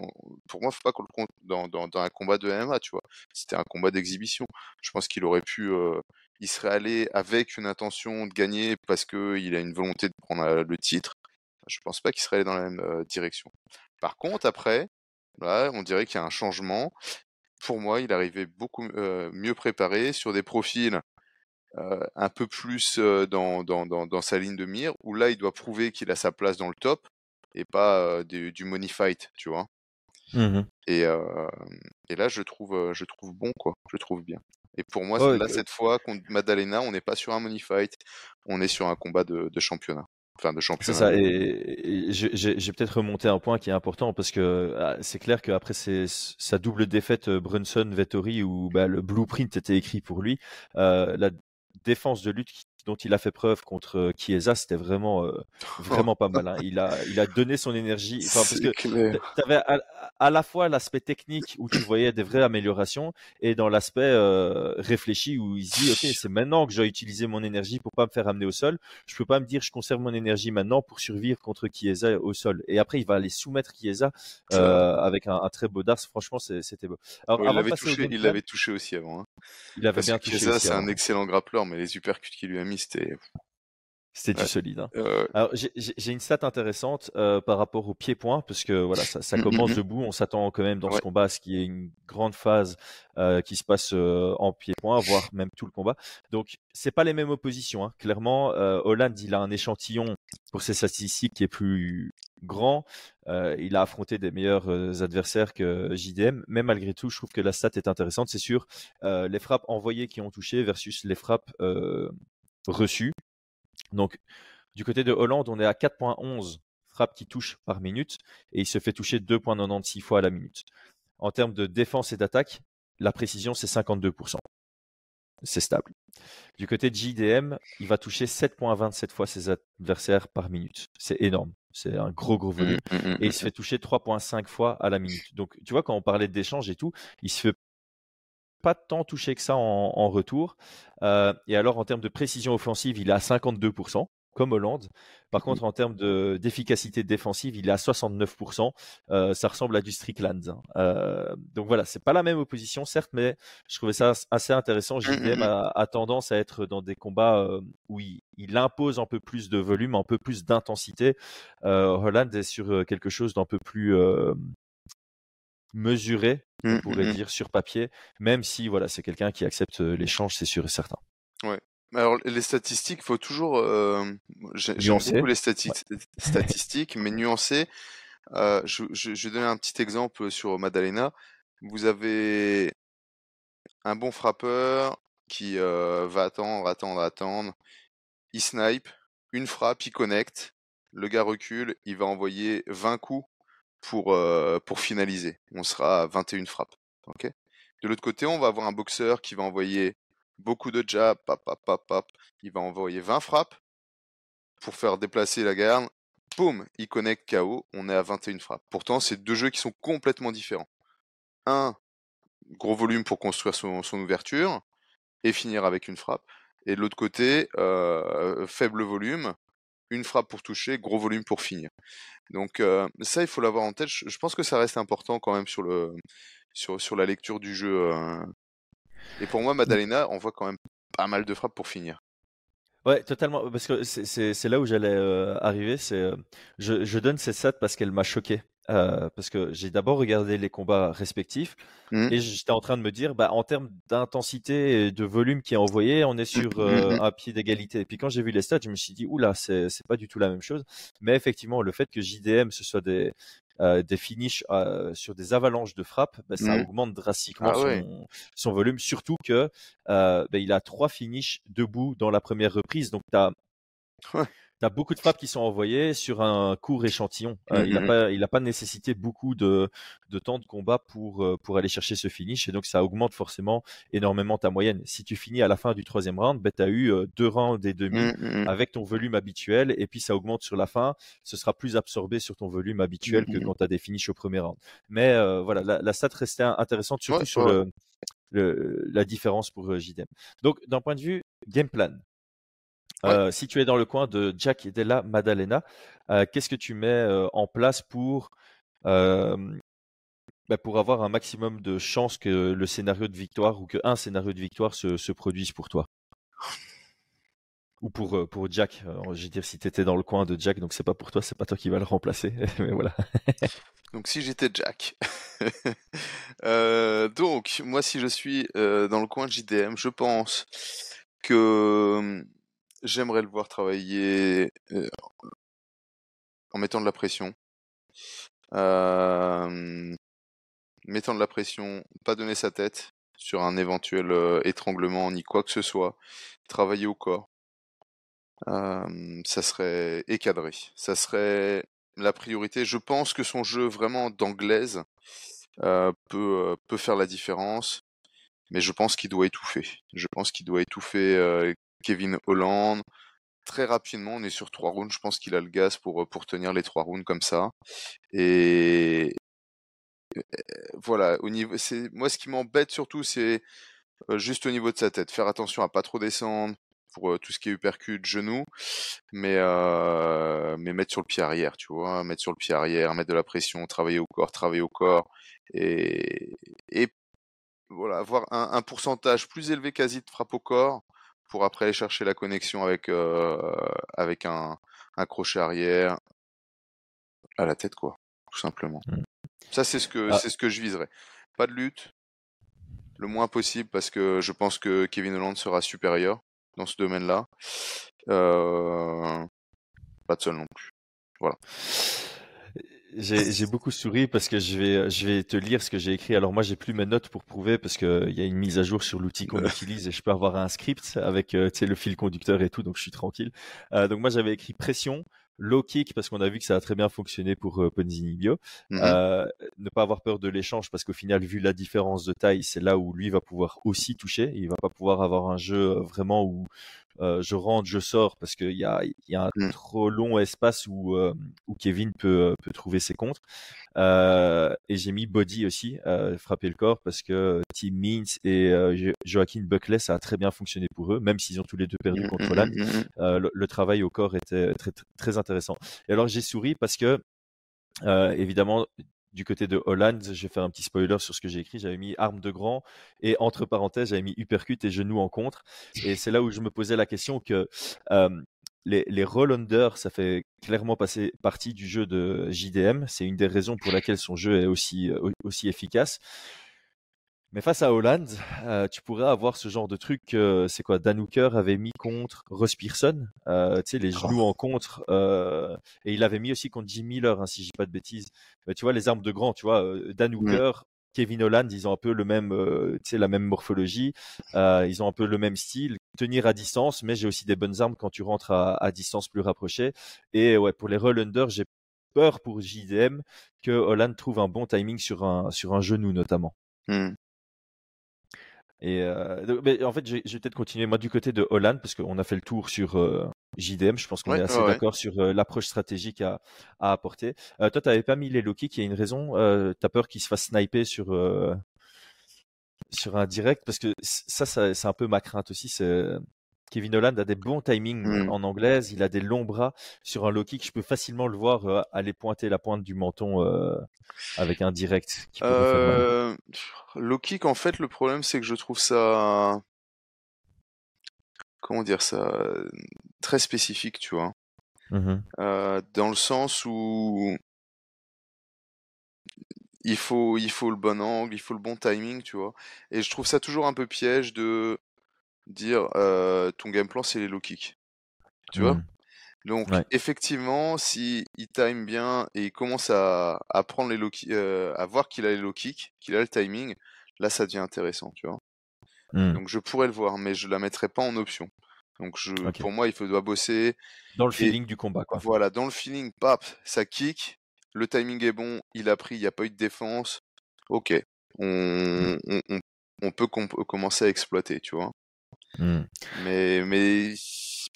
Speaker 2: pour moi, faut pas qu'on le compte dans, dans, dans, un combat de MMA, tu vois. C'était un combat d'exhibition. Je pense qu'il aurait pu, euh, il serait allé avec une intention de gagner parce qu'il a une volonté de prendre le titre. Je pense pas qu'il serait allé dans la même direction. Par contre, après, là, on dirait qu'il y a un changement. Pour moi, il arrivait beaucoup mieux préparé sur des profils un peu plus dans, dans, dans, sa ligne de mire, où là, il doit prouver qu'il a sa place dans le top et pas du, money fight, tu vois? Mmh et, et là, je trouve, je trouve bon, quoi. Je trouve bien. Et pour moi, là, cette fois, contre Madalena, on n'est pas sur un money fight, on est sur un combat de, championnat. Enfin, de championnat.
Speaker 1: C'est ça. Et, j'ai peut-être remonté un point qui est important parce que ah, c'est clair qu'après sa double défaite euh, Brunson-Vettori où bah, le blueprint était écrit pour lui, euh, la défense de lutte dont il a fait preuve contre euh, Chiesa, c'était vraiment, euh, vraiment pas mal. Hein. Il, a, il a donné son énergie. Enfin, parce que tu avais à, la fois l'aspect technique où tu voyais des vraies améliorations et dans l'aspect euh, réfléchi où il se dit Ok, c'est maintenant que j'ai utilisé mon énergie pour pas me faire amener au sol. Je peux pas me dire je conserve mon énergie maintenant pour survivre contre Chiesa au sol. Et après, il va aller soumettre Chiesa avec un, très beau Dars. Franchement, c'était beau.
Speaker 2: Alors, il l'avait touché, aussi avant. Hein.
Speaker 1: Il avait bien touché.
Speaker 2: Chiesa, c'est un excellent grappleur, mais les uppercuts qu'il lui a mis c'était.
Speaker 1: C'était du solide. Hein. Alors j'ai une stat intéressante euh, par rapport au pied-point, parce que voilà, ça, ça commence debout. On s'attend quand même dans ce combat à ce qu'il y ait une grande phase euh, qui se passe euh, en pied-point, voire même tout le combat. Donc c'est pas les mêmes oppositions. Hein. Clairement, Hollande il a un échantillon pour ses statistiques qui est plus grand. il a affronté des meilleurs adversaires que JDM, mais malgré tout, je trouve que la stat est intéressante. C'est sûr, les frappes envoyées qui ont touché versus les frappes reçu. Donc, du côté de Hollande, on est à 4.11 frappes qui touchent par minute et il se fait toucher 2.96 fois à la minute. En termes de défense et d'attaque, la précision, c'est 52%. C'est stable. Du côté de JDM, il va toucher 7.27 fois ses adversaires par minute. C'est énorme. C'est un gros, gros volume. Mmh, mmh, mmh, et il se fait toucher 3.5 fois à la minute. Donc, tu vois, quand on parlait d'échange et tout, il se fait pas tant touché que ça en, retour. Euh, et alors, en termes de précision offensive, il est à 52%, comme Hollande. Par mmh contre, en termes d'efficacité défensive, il est à 69%. Euh, ça ressemble à du Strickland. Hein. Euh, donc voilà, c'est pas la même opposition, certes, mais je trouvais ça assez intéressant. Mmh, JDM mmh, a, tendance à être dans des combats où il, il, impose un peu plus de volume, un peu plus d'intensité. Holland est sur quelque chose d'un peu plus mesuré, on mmh, mmh, pourrait mmh. dire sur papier, même si voilà, c'est quelqu'un qui accepte l'échange, c'est sûr et certain.
Speaker 2: Ouais. Alors les statistiques, faut toujours. Euh, J'aime beaucoup les statistiques, mais nuancer. Euh, je, je, vais donner un petit exemple sur Madalena. Vous avez un bon frappeur qui euh, va attendre, attendre, attendre. Il snipe, une frappe, il connecte. Le gars recule, il va envoyer 20 coups pour, finaliser. On sera à 21 frappes. de l'autre côté, on va avoir un boxeur qui va envoyer beaucoup de jabs, il va envoyer 20 frappes pour faire déplacer la garde. Boum, il connecte KO, on est à 21 frappes. Pourtant, c'est deux jeux qui sont complètement différents. un gros volume pour construire son, ouverture et finir avec une frappe. Et de l'autre côté, faible volume, une frappe pour toucher, gros volume pour finir. Donc euh, ça, il faut l'avoir en tête. Je, pense que ça reste important quand même sur le sur, sur la lecture du jeu. euh. Et pour moi, Madalena, on voit quand même pas mal de frappes pour finir.
Speaker 1: Ouais, totalement. Parce que c'est- là où j'allais euh, arriver. C'est je, je donne ces stats parce qu'elle m'a choqué. Euh, parce que j'ai d'abord regardé les combats respectifs
Speaker 2: Mhm.
Speaker 1: et j'étais en train de me dire, bah, en termes d'intensité et de volume qui est envoyé, on est sur euh,
Speaker 2: Mhm.
Speaker 1: un pied d'égalité. Et puis quand j'ai vu les stats, je me suis dit, oula, c'est pas du tout la même chose. Mais effectivement, le fait que JDM ce soit des euh, des finishes euh, sur des avalanches de frappes, bah, ça augmente drastiquement
Speaker 2: Ah
Speaker 1: son,
Speaker 2: ouais.
Speaker 1: son volume. Surtout que euh, bah, il a trois finishes debout dans la première reprise. Donc, tu as,
Speaker 2: Ouais.
Speaker 1: Beaucoup de frappes qui sont envoyées sur un court échantillon. Euh, il n'a
Speaker 2: Mhm.
Speaker 1: pas, il a pas nécessité beaucoup de, de temps de combat pour, euh, pour aller chercher ce finish. Et donc, ça augmente forcément énormément ta moyenne. Si tu finis à la fin du troisième round, bah, tu as eu euh, deux rounds et demi avec ton volume habituel. Et puis, ça augmente sur la fin. Ce sera plus absorbé sur ton volume habituel que quand tu as des finishes au premier round. Mais euh, voilà, la, la stat restait intéressante, surtout
Speaker 2: Ouais,
Speaker 1: sur
Speaker 2: ouais.
Speaker 1: le, le- la différence pour JDM. Donc, d'un point de vue game plan,
Speaker 2: Ouais.
Speaker 1: euh, si tu es dans le coin de Jack Della Maddalena, euh, qu'est-ce que tu mets euh, en place pour, bah, pour avoir un maximum de chances que le scénario de victoire ou qu'un scénario de victoire se, se produise pour toi? Ou pour, pour Jack, je veux dire, si tu étais dans le coin de Jack, donc c'est pas pour toi, c'est pas toi qui va le remplacer. Mais voilà.
Speaker 2: Donc si j'étais Jack. Donc moi si je suis dans le coin de JDM, je pense que hum, j'aimerais le voir travailler en mettant de la pression. Mettant de la pression, pas donner sa tête sur un éventuel étranglement ni quoi que ce soit. Travailler au corps. Ça serait et cadré. Ça serait la priorité. Je pense que son jeu vraiment d'anglaise peut, peut faire la différence, mais je pense qu'il doit étouffer. Je pense qu'il doit étouffer Kevin Holland. Très rapidement, on est sur trois rounds. Je pense qu'il a le gaz pour, euh, pour tenir les trois rounds comme ça. Et voilà, au niveau, c'est moi ce qui m'embête surtout, c'est euh, juste au niveau de sa tête. Faire attention à pas trop descendre pour euh, tout ce qui est uppercut, genou, mais mais mettre sur le pied arrière, tu vois, mettre sur le pied arrière, mettre de la pression, travailler au corps, travailler au corps, et et voilà, avoir un, un pourcentage plus élevé quasi de frappe au corps pour après aller chercher la connexion avec euh, avec un, un crochet arrière à la tête, quoi, tout simplement.
Speaker 1: Mm.
Speaker 2: Ça, c'est ce que
Speaker 1: Ah.
Speaker 2: c'est ce que je viserais. Pas de lutte, le moins possible parce que je pense que Kevin Holland sera supérieur dans ce domaine-là. Euh, Pas de sol non plus.
Speaker 1: J'ai j'ai beaucoup souri parce que je vais, je vais te lire ce que j'ai écrit. Alors moi, j'ai plus mes notes pour prouver parce qu'il y a une mise à jour sur l'outil qu'on utilise et je peux avoir un script avec euh, le fil conducteur et tout, donc je suis tranquille. Euh, donc moi, j'avais écrit pression, low kick parce qu'on a vu que ça a très bien fonctionné pour euh, Ponzini Bio.
Speaker 2: Mhm.
Speaker 1: Euh, ne pas avoir peur de l'échange parce qu'au final, vu la différence de taille, c'est là où lui va pouvoir aussi toucher. Il va pas pouvoir avoir un jeu euh, vraiment où euh, je rentre, je sors parce qu'il y a, il y a un
Speaker 2: Mm.
Speaker 1: trop long espace où, euh, où Kevin peut, peut trouver ses contres. Euh, et j'ai mis body aussi, euh, frapper le corps parce que Tim Means et euh, Jo- Joaquin Buckley, ça a très bien fonctionné pour eux, même s'ils ont tous les deux perdu
Speaker 2: Mhm,
Speaker 1: contre Lan.
Speaker 2: mhm.
Speaker 1: Euh, le, le travail au corps était très, très, très intéressant. Et alors j'ai souri parce que, euh, évidemment, du côté de Holland, je vais faire un petit spoiler sur ce que j'ai écrit. J'avais mis arme de grand et entre parenthèses, j'avais mis uppercut et genou en contre. Et c'est là où je me posais la question que les, les roll under, ça fait clairement passer partie du jeu de JDM. C'est une des raisons pour laquelle son jeu est aussi, euh, aussi efficace. Mais face à Holland, euh, tu pourrais avoir ce genre de truc. euh, c'est quoi Dan Hooker avait mis contre Ross Pearson, euh, tu sais, les genoux en contre. euh, et il avait mis aussi contre Jim Miller, hein, si je dis pas de bêtises. Mais tu vois, les armes de grand, tu vois, euh, Dan Hooker, Kevin Holland, ils ont un peu le même, euh, tu sais, la même morphologie. euh, ils ont un peu le même style. Tenir à distance, mais j'ai aussi des bonnes armes quand tu rentres à, à distance plus rapprochée. Et ouais, pour les roll under, j'ai peur pour JDM que Holland trouve un bon timing sur un, sur un genou notamment.
Speaker 2: Mhm.
Speaker 1: Et euh, mais en fait, je vais, je vais peut-être continuer moi du côté de Holland parce qu'on a fait le tour sur euh, JDM. Je pense qu'on
Speaker 2: Ouais,
Speaker 1: est assez
Speaker 2: ouais,
Speaker 1: d'accord sur euh, l'approche stratégique à, à apporter. Euh, toi, tu n'avais pas mis les il y a une raison. Euh, tu as peur qu'ils se fassent sniper sur, euh, sur un direct? Parce que ça, ça c'est un peu ma crainte aussi. C'est Kevin Holland a des bons timings
Speaker 2: Mm.
Speaker 1: en anglaise, il a des longs bras sur un low kick. Je peux facilement le voir euh, aller pointer la pointe du menton euh, avec un direct qui.
Speaker 2: Euh, low kick, en fait, le problème, c'est que je trouve ça, comment dire ça, très spécifique, tu vois. Euh, dans le sens où il faut, il faut le bon angle, il faut le bon timing, tu vois. Et je trouve ça toujours un peu piège de dire ton game plan, c'est les low kicks. Tu vois?
Speaker 1: Mm.
Speaker 2: Donc,
Speaker 1: Ouais.
Speaker 2: effectivement, si il time bien et il commence à, à prendre les low euh, à voir qu'il a les low kicks, qu'il a le timing, là, ça devient intéressant, tu vois?
Speaker 1: Mm.
Speaker 2: Donc, je pourrais le voir, mais je la mettrai pas en option. Donc, je, pour moi, il faut, doit bosser.
Speaker 1: Dans le
Speaker 2: Et
Speaker 1: feeling du combat, quoi.
Speaker 2: voilà, dans le feeling, pap, ça kick, le timing est bon, il a pris, il n'y a pas eu de défense. Ok, on, on, on- on peut com- commencer à exploiter, tu vois?
Speaker 1: Mm.
Speaker 2: Mais, mais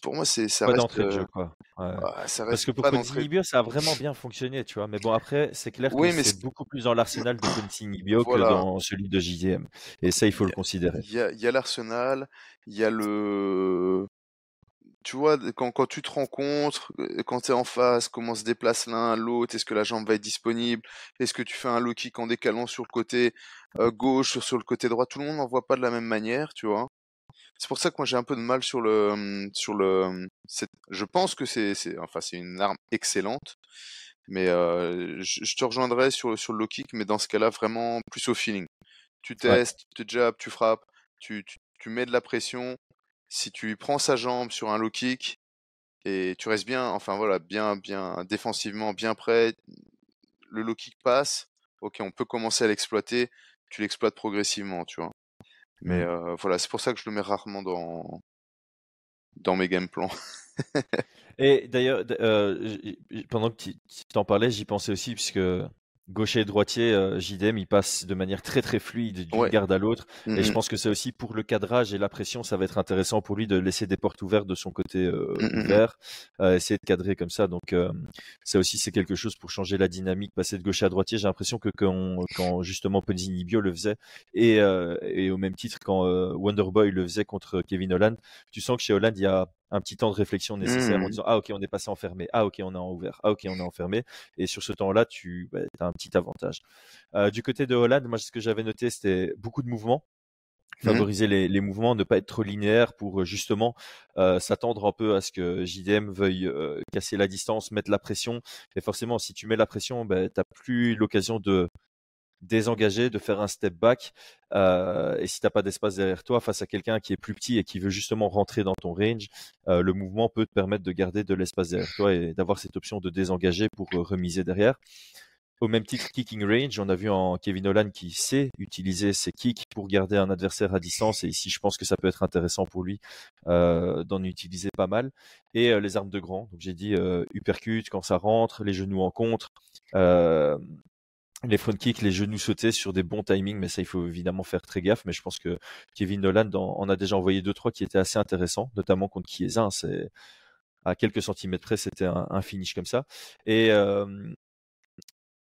Speaker 2: pour moi, c'est, ça
Speaker 1: Pas
Speaker 2: reste,
Speaker 1: de
Speaker 2: euh,
Speaker 1: jeu, quoi. Ouais.
Speaker 2: ah, ça
Speaker 1: Parce que pour. Nibio, ça a vraiment bien fonctionné, tu vois. Mais bon, après, c'est clair
Speaker 2: Oui,
Speaker 1: que c'est beaucoup plus dans l'arsenal de Quincy Nibio que dans celui de JDM. Et ça, il faut
Speaker 2: Il
Speaker 1: le considérer.
Speaker 2: il y a, l'arsenal, il y a le, tu vois, quand, quand tu te rencontres, euh, quand tu es en face, comment se déplace l'un à l'autre, est-ce que la jambe va être disponible, est-ce que tu fais un low kick en décalant sur le côté euh, gauche, sur le côté droit, tout le monde n'en voit pas de la même manière, tu vois. C'est pour ça que moi j'ai un peu de mal sur le, hum, sur le, c'est- je pense que c'est, c'est, enfin c'est une arme excellente, mais euh, je, je te rejoindrai sur, sur le low kick, mais dans ce cas-là vraiment plus au feeling. Tu
Speaker 1: Ouais.
Speaker 2: testes, tu jabs, tu frappes, tu, tu, tu mets de la pression. Si tu prends sa jambe sur un low kick et tu restes bien, enfin voilà, bien, bien défensivement, bien prêt, le low kick passe. Ok, on peut commencer à l'exploiter. Tu l'exploites progressivement, tu vois. Mais voilà, c'est pour ça que je le mets rarement dans dans mes game plans.
Speaker 1: Et d'ailleurs, pendant que tu t'en parlais, j'y pensais aussi, puisque gaucher et droitier, euh, JDM, il passe de manière très très fluide d'une
Speaker 2: Ouais.
Speaker 1: garde à l'autre. Et je pense que c'est aussi pour le cadrage et la pression, ça va être intéressant pour lui de laisser des portes ouvertes de son côté euh, ouvert, euh, essayer de cadrer comme ça. Donc euh, ça aussi, c'est quelque chose pour changer la dynamique, passer de gaucher à droitier. J'ai l'impression que quand, quand justement Ponzinibio le faisait, et, et au même titre quand Wonderboy le faisait contre Kevin Holland, tu sens que chez Holland, il y a un petit temps de réflexion nécessaire en
Speaker 2: Mm.
Speaker 1: disant ah ok on est passé enfermé ah ok on est en ouvert ah ok on est enfermé et sur ce temps-là tu as un petit avantage Euh, du côté de Holland moi ce que j'avais noté c'était beaucoup de mouvements favoriser les, les mouvements, ne pas être trop linéaire pour euh, justement euh, s'attendre un peu à ce que JDM veuille euh, casser la distance, mettre la pression. Et forcément, si tu mets la pression, ben, tu n'as plus l'occasion de désengager, de faire un step back. Euh, et si tu n'as pas d'espace derrière toi face à quelqu'un qui est plus petit et qui veut justement rentrer dans ton range, euh, le mouvement peut te permettre de garder de l'espace derrière toi et d'avoir cette option de désengager pour euh, remiser derrière. Au même titre, kicking range, on a vu en Kevin Holland qui sait utiliser ses kicks pour garder un adversaire à distance. Et ici, je pense que ça peut être intéressant pour lui euh, d'en utiliser pas mal. Et euh, les armes de grand. Donc j'ai dit euh, uppercut quand ça rentre, les genoux en contre, euh, les front kicks, les genoux sautés sur des bons timings. Mais ça, il faut évidemment faire très gaffe. Mais je pense que Kevin Holland en, en a déjà envoyé deux trois qui étaient assez intéressants, notamment contre Chiesa. C'est à quelques centimètres près, c'était un, un finish comme ça. Et euh,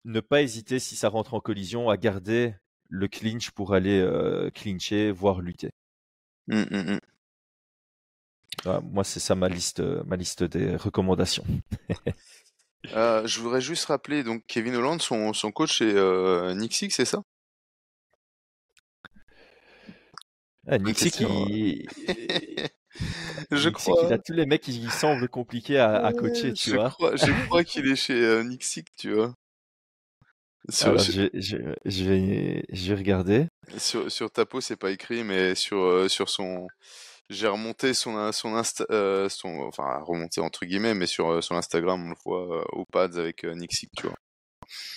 Speaker 1: ne pas hésiter si ça rentre en collision à garder le clinch pour aller euh, clincher, voire lutter.
Speaker 2: Mm, mm, mm.
Speaker 1: Voilà, moi, c'est ça ma liste, ma liste des recommandations.
Speaker 2: Euh, je voudrais juste rappeler, donc Kevin Holland, son, son coach est euh, c'est ça?
Speaker 1: Ah,
Speaker 2: Bonne
Speaker 1: Nixie
Speaker 2: question.
Speaker 1: qui,
Speaker 2: Je
Speaker 1: Nixie
Speaker 2: crois.
Speaker 1: qui a tous les mecs qui semblent compliqués à, à coacher, tu
Speaker 2: je
Speaker 1: vois.
Speaker 2: crois, je crois qu'il est chez euh, tu vois. Sur,
Speaker 1: Alors,
Speaker 2: sur,
Speaker 1: je, je, je vais, je vais regarder.
Speaker 2: sur, sur ta peau, c'est pas écrit, mais sur, euh, sur son. J'ai remonté son, son Insta, euh, son, enfin, remonté entre guillemets, mais sur euh, son Instagram, on le voit euh, aux pads avec euh, tu vois.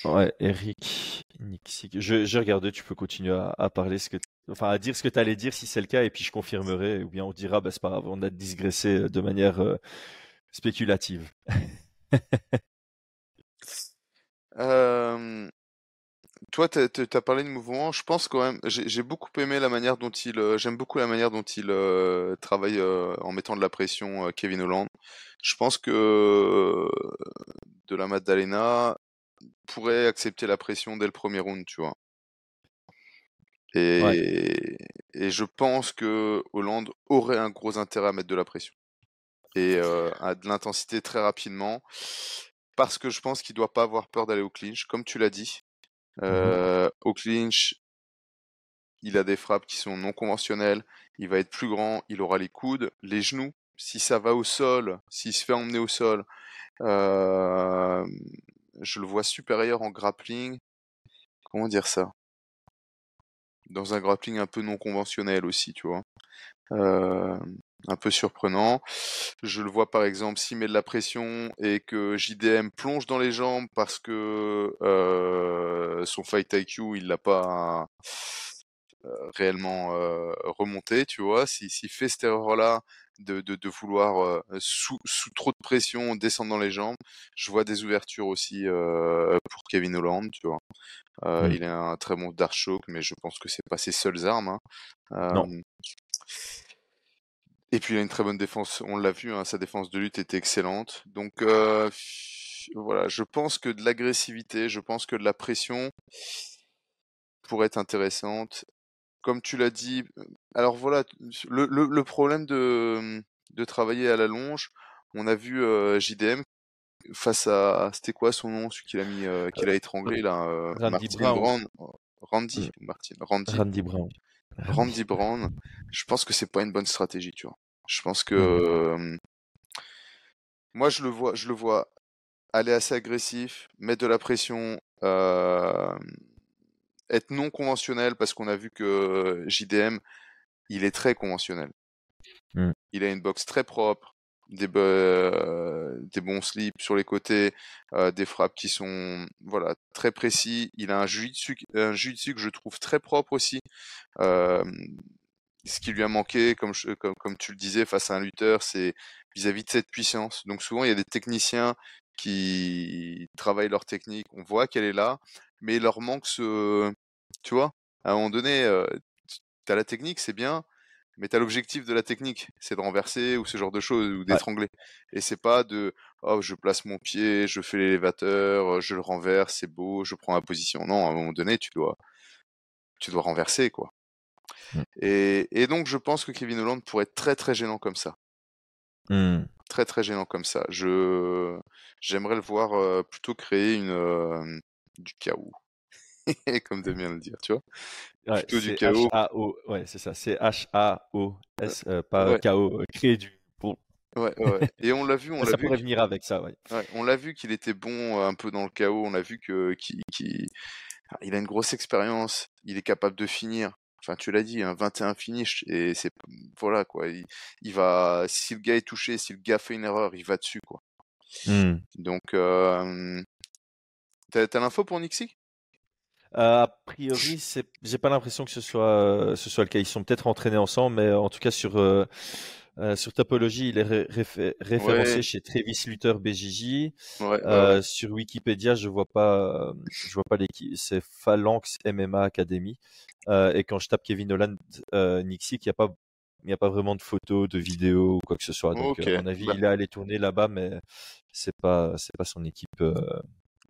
Speaker 1: Ouais, Eric, Nixie. Je, je regardé, tu peux continuer à, à parler ce que, enfin, à dire ce que tu allais dire si c'est le cas, et puis je confirmerai, ou bien on dira, bah, c'est pas grave, on a digressé de manière euh, spéculative.
Speaker 2: Toi, tu as parlé de mouvement. Je pense quand même, j'ai beaucoup aimé la manière dont il, euh, j'aime beaucoup la manière dont il euh, travaille euh, en mettant de la pression, Kevin Holland. Je pense que de la Maddalena pourrait accepter la pression dès le premier round, tu vois. Et, et je pense que Hollande aurait un gros intérêt à mettre de la pression et à de l'intensité très rapidement parce que je pense qu'il doit pas avoir peur d'aller au clinch, comme tu l'as dit. Mmh au clinch, il a des frappes qui sont non conventionnelles. Il va être plus grand, il aura les coudes, les genoux. Si ça va au sol, s'il se fait emmener au sol, je le vois supérieur en grappling. Comment dire ça? Dans un grappling un peu non conventionnel aussi, tu vois? Un peu surprenant. Je le vois par exemple s'il met de la pression et que JDM plonge dans les jambes parce que euh, son fight IQ il l'a pas euh, réellement euh, remonté, tu vois. S'il fait cette erreur-là de, de, de, vouloir sous, sous, trop de pression descendre dans les jambes, je vois des ouvertures aussi pour Kevin Holland, tu vois. Mmh. Il a un très bon dart choke, mais je pense que c'est pas ses seules armes. Hein.
Speaker 1: non.
Speaker 2: Et puis il a une très bonne défense, on l'a vu, hein, sa défense de lutte était excellente. Donc euh, voilà, je pense que de l'agressivité, je pense que de la pression pourrait être intéressante. Comme tu l'as dit, alors voilà, le, le, problème de, de travailler à la longe, on a vu euh, JDM face à, c'était quoi son nom, celui qu'il a mis, euh, qu'il a étranglé là,
Speaker 1: Randy Brown.
Speaker 2: Randy, Martin, Randy.
Speaker 1: Randy Brown.
Speaker 2: Randy Brown, je pense que c'est pas une bonne stratégie, tu vois. Je pense que mmh moi je le vois, je le vois aller assez agressif, mettre de la pression, être non conventionnel parce qu'on a vu que JDM il est très conventionnel.
Speaker 1: Mmh.
Speaker 2: Il a une boxe très propre, des, des bons slips sur les côtés, des frappes qui sont voilà très précis. Il a un jiu-jitsu, un que je trouve très propre aussi ce qui lui a manqué, comme, comme, tu le disais, face à un lutteur, c'est vis-à-vis de cette puissance. Donc souvent, il y a des techniciens qui travaillent leur technique, on voit qu'elle est là, mais il leur manque ce... Tu vois, à un moment donné, euh, tu as la technique, c'est bien, mais tu as l'objectif de la technique, c'est de renverser ou ce genre de choses, ou d'étrangler. Et c'est pas de oh je place mon pied, je fais l'élévateur, je le renverse, c'est beau, je prends ma position. Non, à un moment donné, tu dois tu dois renverser quoi. Mmh. Et, donc, je pense que Kevin Holland pourrait être très très gênant comme ça.
Speaker 1: Mmh.
Speaker 2: Très très gênant comme ça. Je j'aimerais le voir plutôt créer une du chaos, comme de bien le dire, tu vois?
Speaker 1: plutôt du chaos. Ouais, c'est ça. C'est H A O S, pas chaos. Créer du
Speaker 2: Ouais, ouais. Et on l'a vu, on l'a
Speaker 1: vu. pourrait venir avec ça, ouais.
Speaker 2: on l'a vu qu'il était bon un peu dans le chaos. On a vu que qu'il, il a une grosse expérience. Il est capable de finir. Enfin, tu l'as dit, un 21 finish et c'est voilà quoi. Il, va si le gars est touché, si le gars fait une erreur, il va dessus quoi.
Speaker 1: Mmh.
Speaker 2: Donc, euh, t'as, l'info pour Nixie?
Speaker 1: euh, A priori, c'est, j'ai pas l'impression que ce soit ce soit le cas. Ils sont peut-être entraînés ensemble, mais en tout cas sur euh, sur Topologie, il est référencé chez Travis Luther BJJ.
Speaker 2: Euh,
Speaker 1: sur Wikipédia, je vois pas, je vois pas l'équipe. C'est Phalanx MMA Academy. Euh, et quand je tape Kevin Holland, Nixie, il n'y a pas, il a pas vraiment de photos, de vidéos ou quoi que ce soit. Donc, à mon avis, bah il est allé tourner là-bas, mais c'est pas, c'est pas son équipe.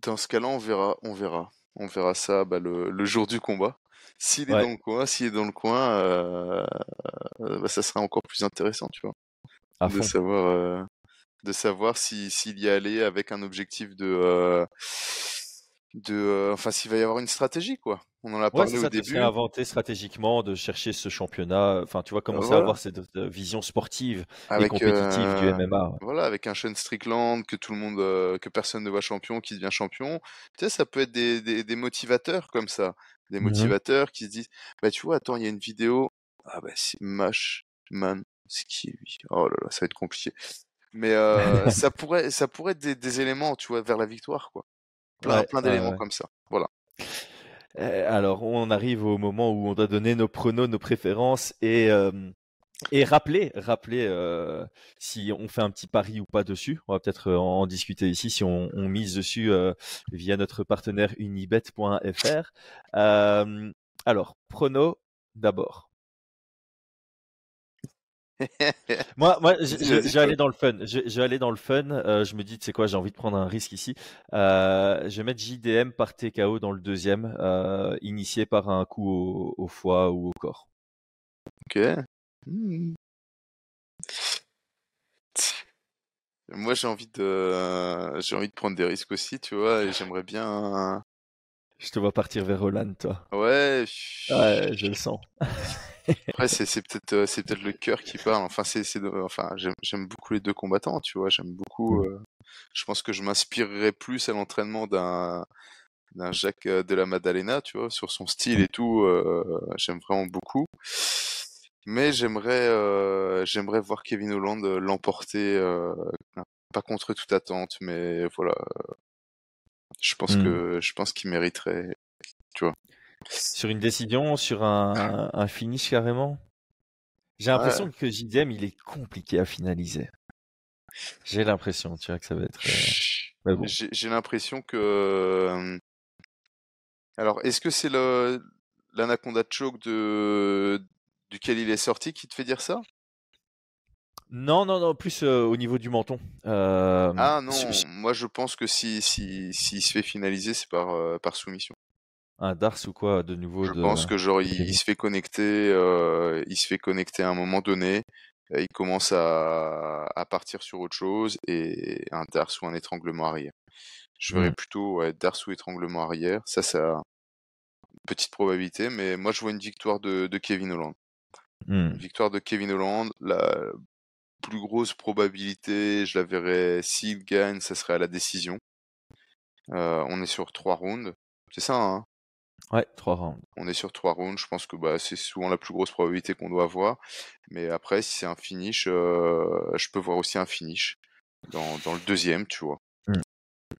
Speaker 2: Dans ce cas-là, on verra, on verra, on verra ça bah, le, le jour du combat. S'il est dans le coin, s'il est dans le coin, euh, euh, bah, ça sera encore plus intéressant, tu vois, de savoir, euh, de savoir si s'il y allait avec un objectif de, de, enfin s'il va y avoir une stratégie, quoi. On en a parlé au début.
Speaker 1: inventé stratégiquement de chercher ce championnat. Enfin, tu vois, commencer à avoir cette vision sportive et compétitive du MMA.
Speaker 2: Voilà, avec un Sean Strickland que tout le monde, que personne ne voit champion, qui devient champion. Tu sais, ça peut être des, des, des motivateurs comme ça des mmh motivateurs qui se disent bah tu vois attends il y a une vidéo ah bah c'est Mash Man qui oh là là ça va être compliqué mais euh, ça pourrait ça pourrait être des, éléments tu vois vers la victoire quoi plein plein d'éléments comme ça voilà
Speaker 1: eh, alors on arrive au moment où on doit donner nos pronos nos préférences et Et rappelez, rappelez si on fait un petit pari ou pas dessus. On va peut-être en discuter ici si on, mise dessus via notre partenaire unibet.fr. alors, prono d'abord. moi, moi, je, vais aller dans le fun. Je, vais aller dans le fun. je me dis, tu sais quoi, j'ai envie de prendre un risque ici. je vais mettre JDM par TKO dans le deuxième, initié par un coup au, au foie ou au corps.
Speaker 2: Ok. Mmh. Moi, j'ai envie de, j'ai envie de prendre des risques aussi, tu vois, et j'aimerais bien.
Speaker 1: Je te vois partir vers Hollande, toi.
Speaker 2: Ouais.
Speaker 1: Ouais, je le sens.
Speaker 2: Après, c'est peut-être, euh, c'est peut-être le cœur qui parle. Enfin, c'est, enfin, j'aime beaucoup les deux combattants, tu vois. J'aime beaucoup. Mmh. Euh, je pense que je m'inspirerais plus à l'entraînement d'un, d'un Jacques euh, de la Maddalena, tu vois, sur son style et tout. j'aime vraiment beaucoup. Mais j'aimerais, euh, j'aimerais voir Kevin Holland l'emporter, pas contre toute attente, mais voilà. Je pense mmh. que je pense qu'il mériterait, tu vois.
Speaker 1: Sur une décision, sur un, un finish carrément? J'ai l'impression que JDM il est compliqué à finaliser. J'ai l'impression, tu vois, que ça va être.
Speaker 2: J'ai l'impression que. Alors, est-ce que c'est l'anaconda choke de duquel il est sorti qui te fait dire ça?
Speaker 1: Non, non, non, plus euh, au niveau du menton. Euh,
Speaker 2: ah non, moi je pense que si si s'il se fait finaliser, c'est par euh, par soumission.
Speaker 1: Un Dars ou quoi, de nouveau
Speaker 2: Je pense que genre il, se fait connecter, il se fait connecter à un moment donné, il commence à, à partir sur autre chose et un Dars ou un étranglement arrière. Je verrais mmh. plutôt ouais, Dars ou étranglement arrière. Ça, ça petite probabilité, mais moi je vois une victoire de, de Kevin Holland. Mmh. Victoire de Kevin Holland, la plus grosse probabilité, je la verrais s'il gagne, ça serait à la décision. Euh, on est sur trois rounds, c'est ça hein?
Speaker 1: Ouais, trois rounds.
Speaker 2: On est sur trois rounds, je pense que bah, c'est souvent la plus grosse probabilité qu'on doit avoir. Mais après, si c'est un finish, euh, je peux voir aussi un finish dans, dans le deuxième, tu vois. Mmh.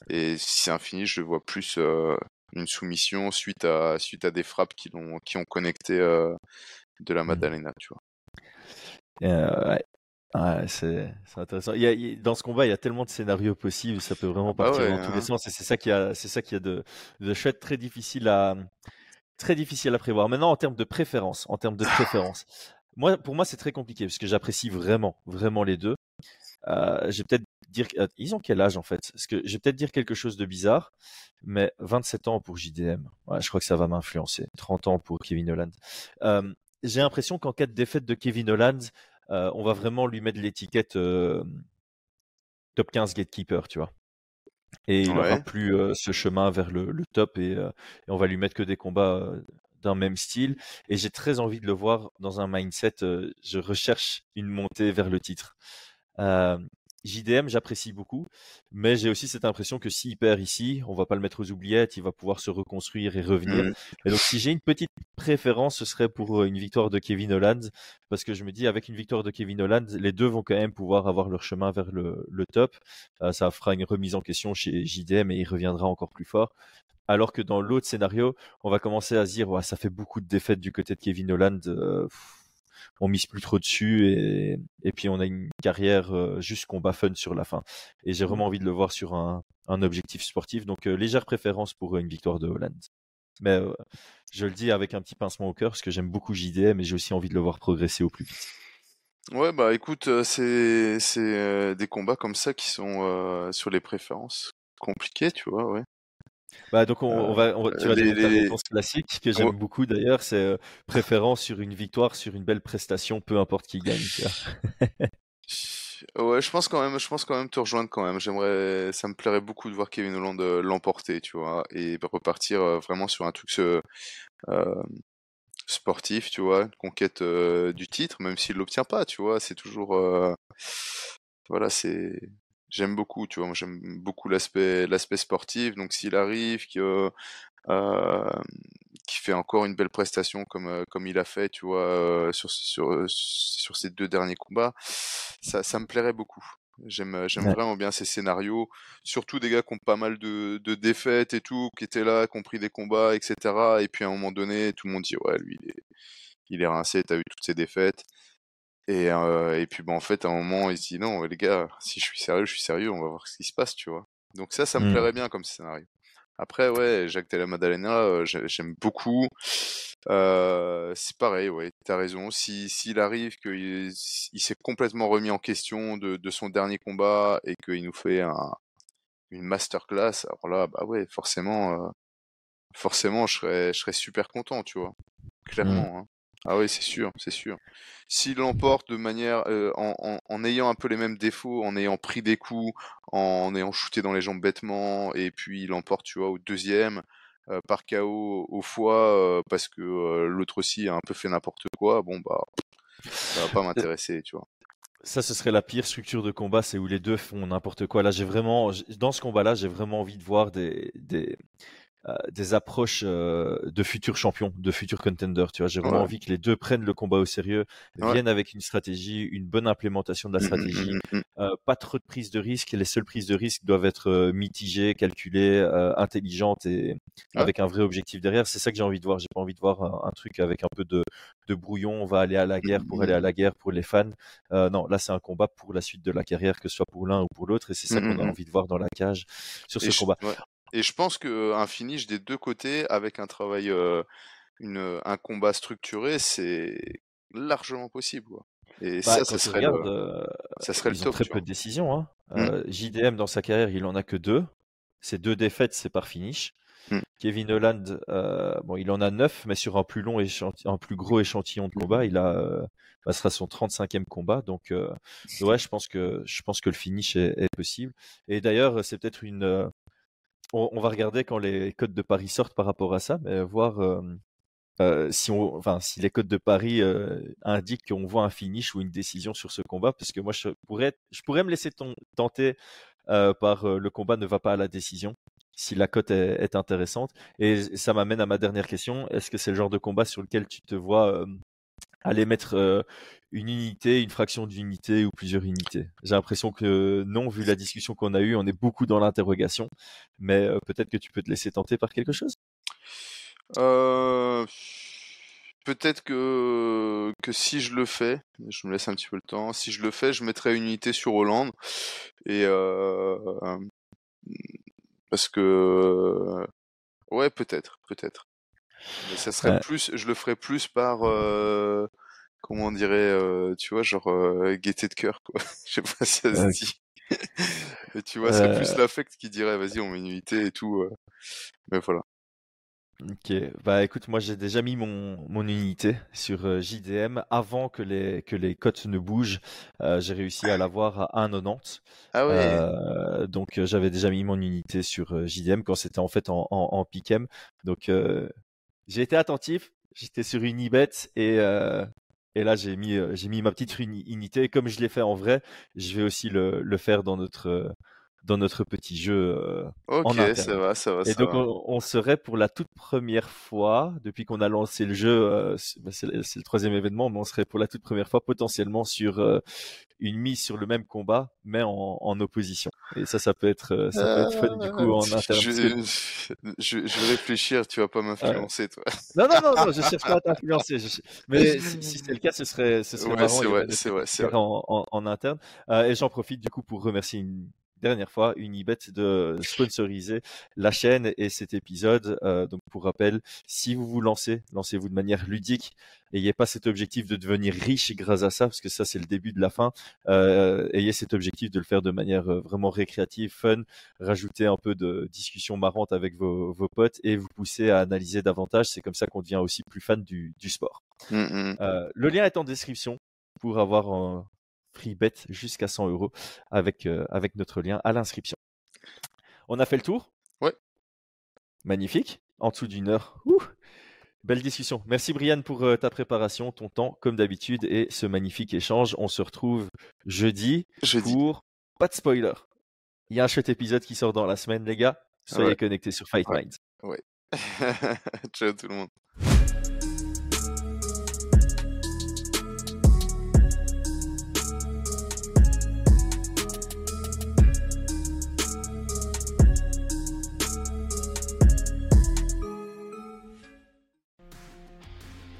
Speaker 2: Et si c'est un finish, je vois plus euh, une soumission suite à, suite à des frappes qui, ont, qui ont connecté de la mmh. Madalena, tu vois.
Speaker 1: Euh, ouais. C'est intéressant. Il y a, dans ce combat, il y a tellement de scénarios possibles, ça peut vraiment ah bah partir dans tous les sens, et c'est ça qui a, c'est ça qui a de, de chouette, très difficile à, très difficile à prévoir. Maintenant, en termes de préférence, en termes de préférence, moi, pour moi, c'est très compliqué parce que j'apprécie vraiment, vraiment les deux. Euh, j'ai peut-être dire, euh, ils ont quel âge en fait? Parce que je vais peut-être dire quelque chose de bizarre, mais 27 ans pour JDM, je crois que ça va m'influencer. 30 ans pour Kevin Holland. Euh, j'ai l'impression qu'en cas de défaite de Kevin Holland, euh, on va vraiment lui mettre l'étiquette euh, top 15 gatekeeper, tu vois? Et il n'aura plus euh, ce chemin vers le, top et, on va lui mettre que des combats d'un même style. Et j'ai très envie de le voir dans un mindset. je recherche une montée vers le titre. JDM, j'apprécie beaucoup, mais j'ai aussi cette impression que s'il perd ici, on va pas le mettre aux oubliettes, il va pouvoir se reconstruire et revenir. Mmh. Et donc, si j'ai une petite préférence, ce serait pour euh, une victoire de Kevin Holland, parce que je me dis, avec une victoire de Kevin Holland, les deux vont quand même pouvoir avoir leur chemin vers le, top. Euh, ça fera une remise en question chez JDM et il reviendra encore plus fort. Alors que dans l'autre scénario, on va commencer à se dire, ouais, ça fait beaucoup de défaites du côté de Kevin Holland. Euh, on mise plus trop dessus et, et puis on a une carrière euh, juste combat fun sur la fin. Et j'ai vraiment envie de le voir sur un, un objectif sportif. Donc euh, légère préférence pour euh, une victoire de Hollande. Mais je le dis avec un petit pincement au cœur parce que j'aime beaucoup JDM mais j'ai aussi envie de le voir progresser au plus vite.
Speaker 2: Ouais, bah écoute, c'est c'est des combats comme ça qui sont sur les préférences compliquées, tu vois, ouais.
Speaker 1: Bah donc on, va, tu vas les, réponse classique que j'aime beaucoup d'ailleurs, c'est euh, préférence sur une victoire, sur une belle prestation, peu importe qui gagne.
Speaker 2: ouais, je pense quand même, je pense quand même te rejoindre quand même. J'aimerais, ça me plairait beaucoup de voir Kevin Holland euh, l'emporter, tu vois, et repartir euh, vraiment sur un truc euh, sportif, tu vois, une conquête du titre, même s'il l'obtient pas, tu vois, c'est toujours, voilà, c'est j'aime beaucoup, tu vois, moi j'aime beaucoup l'aspect l'aspect sportif, donc s'il arrive que euh, qui fait encore une belle prestation comme comme il a fait, tu vois, sur sur sur ces deux derniers combats, ça ça me plairait beaucoup. J'aime j'aime vraiment bien ces scénarios, surtout des gars qui ont pas mal de, de défaites et tout, qui étaient là, qui ont pris des combats, etc. Et puis à un moment donné, tout le monde dit ouais lui il est il est rincé, t'as eu toutes ces défaites. Et, euh, et puis bon, en fait, à un moment, il se dit non, les gars, si je suis sérieux, je suis sérieux, on va voir ce qui se passe, tu vois. Donc ça, ça me
Speaker 1: Mm.
Speaker 2: plairait bien comme scénario. Après, ouais, Jacques Della Maddalena, euh, j'ai- j'aime beaucoup. Euh, c'est pareil, ouais, t'as raison. Si s'il arrive qu'il il s'est complètement remis en question de, de son dernier combat et qu'il nous fait un, une masterclass, alors là, bah ouais, forcément, euh, forcément, je serais, je serais super content, tu vois. Clairement. hein. Ah oui, c'est sûr, c'est sûr. S'il l'emporte de manière, euh, en, en, en ayant un peu les mêmes défauts, en ayant pris des coups, en ayant shooté dans les jambes bêtement, et puis il l'emporte, tu vois, au deuxième, euh, par KO au foie, euh, parce que l'autre aussi a un peu fait n'importe quoi, bon bah, ça va pas m'intéresser, tu vois.
Speaker 1: Ça, ce serait la pire structure de combat, c'est où les deux font n'importe quoi. Là, j'ai vraiment, dans ce combat-là, j'ai vraiment envie de voir des, des, des approches euh, de futurs champions, de futurs contenders. Tu vois, j'ai vraiment
Speaker 2: Ouais.
Speaker 1: envie que les deux prennent le combat au sérieux,
Speaker 2: Ouais.
Speaker 1: viennent avec une stratégie, une bonne implémentation de la
Speaker 2: Mm, mm,
Speaker 1: stratégie,
Speaker 2: mm, mm,
Speaker 1: euh, pas trop de prise de risque. Les seules prises de risque doivent être euh, mitigées, calculées, euh, intelligentes et
Speaker 2: Ouais.
Speaker 1: avec un vrai objectif derrière. C'est ça que j'ai envie de voir. J'ai pas envie de voir un, un truc avec un peu de, de brouillon. On va aller à la guerre pour aller à la guerre pour les fans. Euh, non, là c'est un combat pour la suite de la carrière, que ce soit pour l'un ou pour l'autre, et c'est ça qu'on a envie de voir dans la cage sur
Speaker 2: Et
Speaker 1: ce
Speaker 2: je,
Speaker 1: combat.
Speaker 2: ouais. Et je pense que un finish des deux côtés avec un travail, euh, une, un combat structuré, c'est largement possible. Quoi. Et
Speaker 1: Bah,
Speaker 2: ça, ça serait le,
Speaker 1: regardes, euh,
Speaker 2: ça serait le
Speaker 1: ils ont
Speaker 2: top.
Speaker 1: très
Speaker 2: Tu
Speaker 1: peu
Speaker 2: vois.
Speaker 1: de décisions. Hein.
Speaker 2: Mm.
Speaker 1: Euh, JDM dans sa carrière, il en a que deux. Ces deux défaites, c'est par finish.
Speaker 2: Mm.
Speaker 1: Kevin Holland, euh, bon, il en a neuf, mais sur un plus long échantillon, un plus gros échantillon de combat, il a, bah, sera son 35e combat. Donc, ouais, je pense que, je pense que le finish est, est possible. Et d'ailleurs, c'est peut-être une, on, on va regarder quand les codes de Paris sortent par rapport à ça, mais voir euh, euh, si, on, enfin, si les codes de Paris euh, indiquent qu'on voit un finish ou une décision sur ce combat, parce que moi, je pourrais, je pourrais me laisser tenter euh, par euh, le combat ne va pas à la décision, si la cote est, est intéressante. Et ça m'amène à ma dernière question. Est-ce que c'est le genre de combat sur lequel tu te vois euh, aller mettre une unité, une fraction d'unité ou plusieurs unités J'ai l'impression que non, vu la discussion qu'on a eue, on est beaucoup dans l'interrogation, mais peut-être que tu peux te laisser tenter par quelque chose.
Speaker 2: Peut-être que, si je le fais, je me laisse un petit peu le temps, si je le fais, je mettrai une unité sur Hollande. Et parce que ouais, peut-être, peut-être. Mais ça serait plus, je le ferais plus par euh, comment on dirait, euh, tu vois, genre euh, gaieté de cœur, quoi. Je sais pas si ça se dit. Mais tu vois, c'est plus
Speaker 1: Euh,
Speaker 2: l'affect qui dirait, vas-y, on met une unité et tout. Mais voilà.
Speaker 1: Ok, bah écoute, moi j'ai déjà mis mon, mon unité sur JDM avant que les, que les cotes ne bougent. J'ai réussi à l'avoir à 1,90.
Speaker 2: Ah ouais.
Speaker 1: Donc j'avais déjà mis mon unité sur JDM quand c'était en fait en, en, en pick'em. Donc j'ai été attentif, j'étais sur Unibet et, euh, et là j'ai mis, euh, j'ai mis ma petite uni- unité. Comme je l'ai fait en vrai, je vais aussi le, le faire dans notre, euh, dans notre petit jeu euh,
Speaker 2: Ok,
Speaker 1: interne.
Speaker 2: ça va, ça va,
Speaker 1: Et
Speaker 2: ça
Speaker 1: donc,
Speaker 2: va.
Speaker 1: on, on serait pour la toute première fois, depuis qu'on a lancé le jeu, euh, c'est bah, c'est le troisième événement, mais on serait pour la toute première fois potentiellement sur euh, une mise sur le même combat, mais en, en opposition. Et ça, ça peut être, euh, ça peut être fun du coup en interne. parce que-
Speaker 2: Je, je, vais réfléchir, tu vas pas m'influencer, toi.
Speaker 1: Non, non, non, non, je cherche pas à t'influencer. je Mais si, si c'est le cas, ce serait, ce serait
Speaker 2: Ouais,
Speaker 1: marrant.
Speaker 2: c'est vrai, c'est vrai,
Speaker 1: en, en interne. Euh, et j'en profite du coup pour remercier une dernière fois Unibet de sponsoriser la chaîne et cet épisode. Euh, donc pour rappel, si vous vous lancez, lancez-vous de manière ludique. Ayez pas cet objectif de devenir riche grâce à ça, parce que ça c'est le début de la fin. Euh, ayez cet objectif de le faire de manière euh, vraiment récréative, fun, rajouter un peu de discussion marrante avec vos, vos potes et vous pousser à analyser davantage. C'est comme ça qu'on devient aussi plus fan du, du sport.
Speaker 2: Mm, mm.
Speaker 1: Euh, le lien est en description pour avoir un free bet jusqu'à 100 euros avec, euh, avec notre lien à l'inscription. On a fait le tour?
Speaker 2: Ouais.
Speaker 1: Magnifique. En dessous d'une heure. Ouh. Belle discussion. Merci Brian pour euh, ta préparation, ton temps, comme d'habitude, et ce magnifique échange. On se retrouve jeudi
Speaker 2: Jeudi.
Speaker 1: pour pas de spoiler. Il y a un chouette épisode qui sort dans la semaine, les gars. Soyez
Speaker 2: Ouais.
Speaker 1: connectés sur Fight
Speaker 2: Ouais.
Speaker 1: Minds.
Speaker 2: Ciao tout le monde.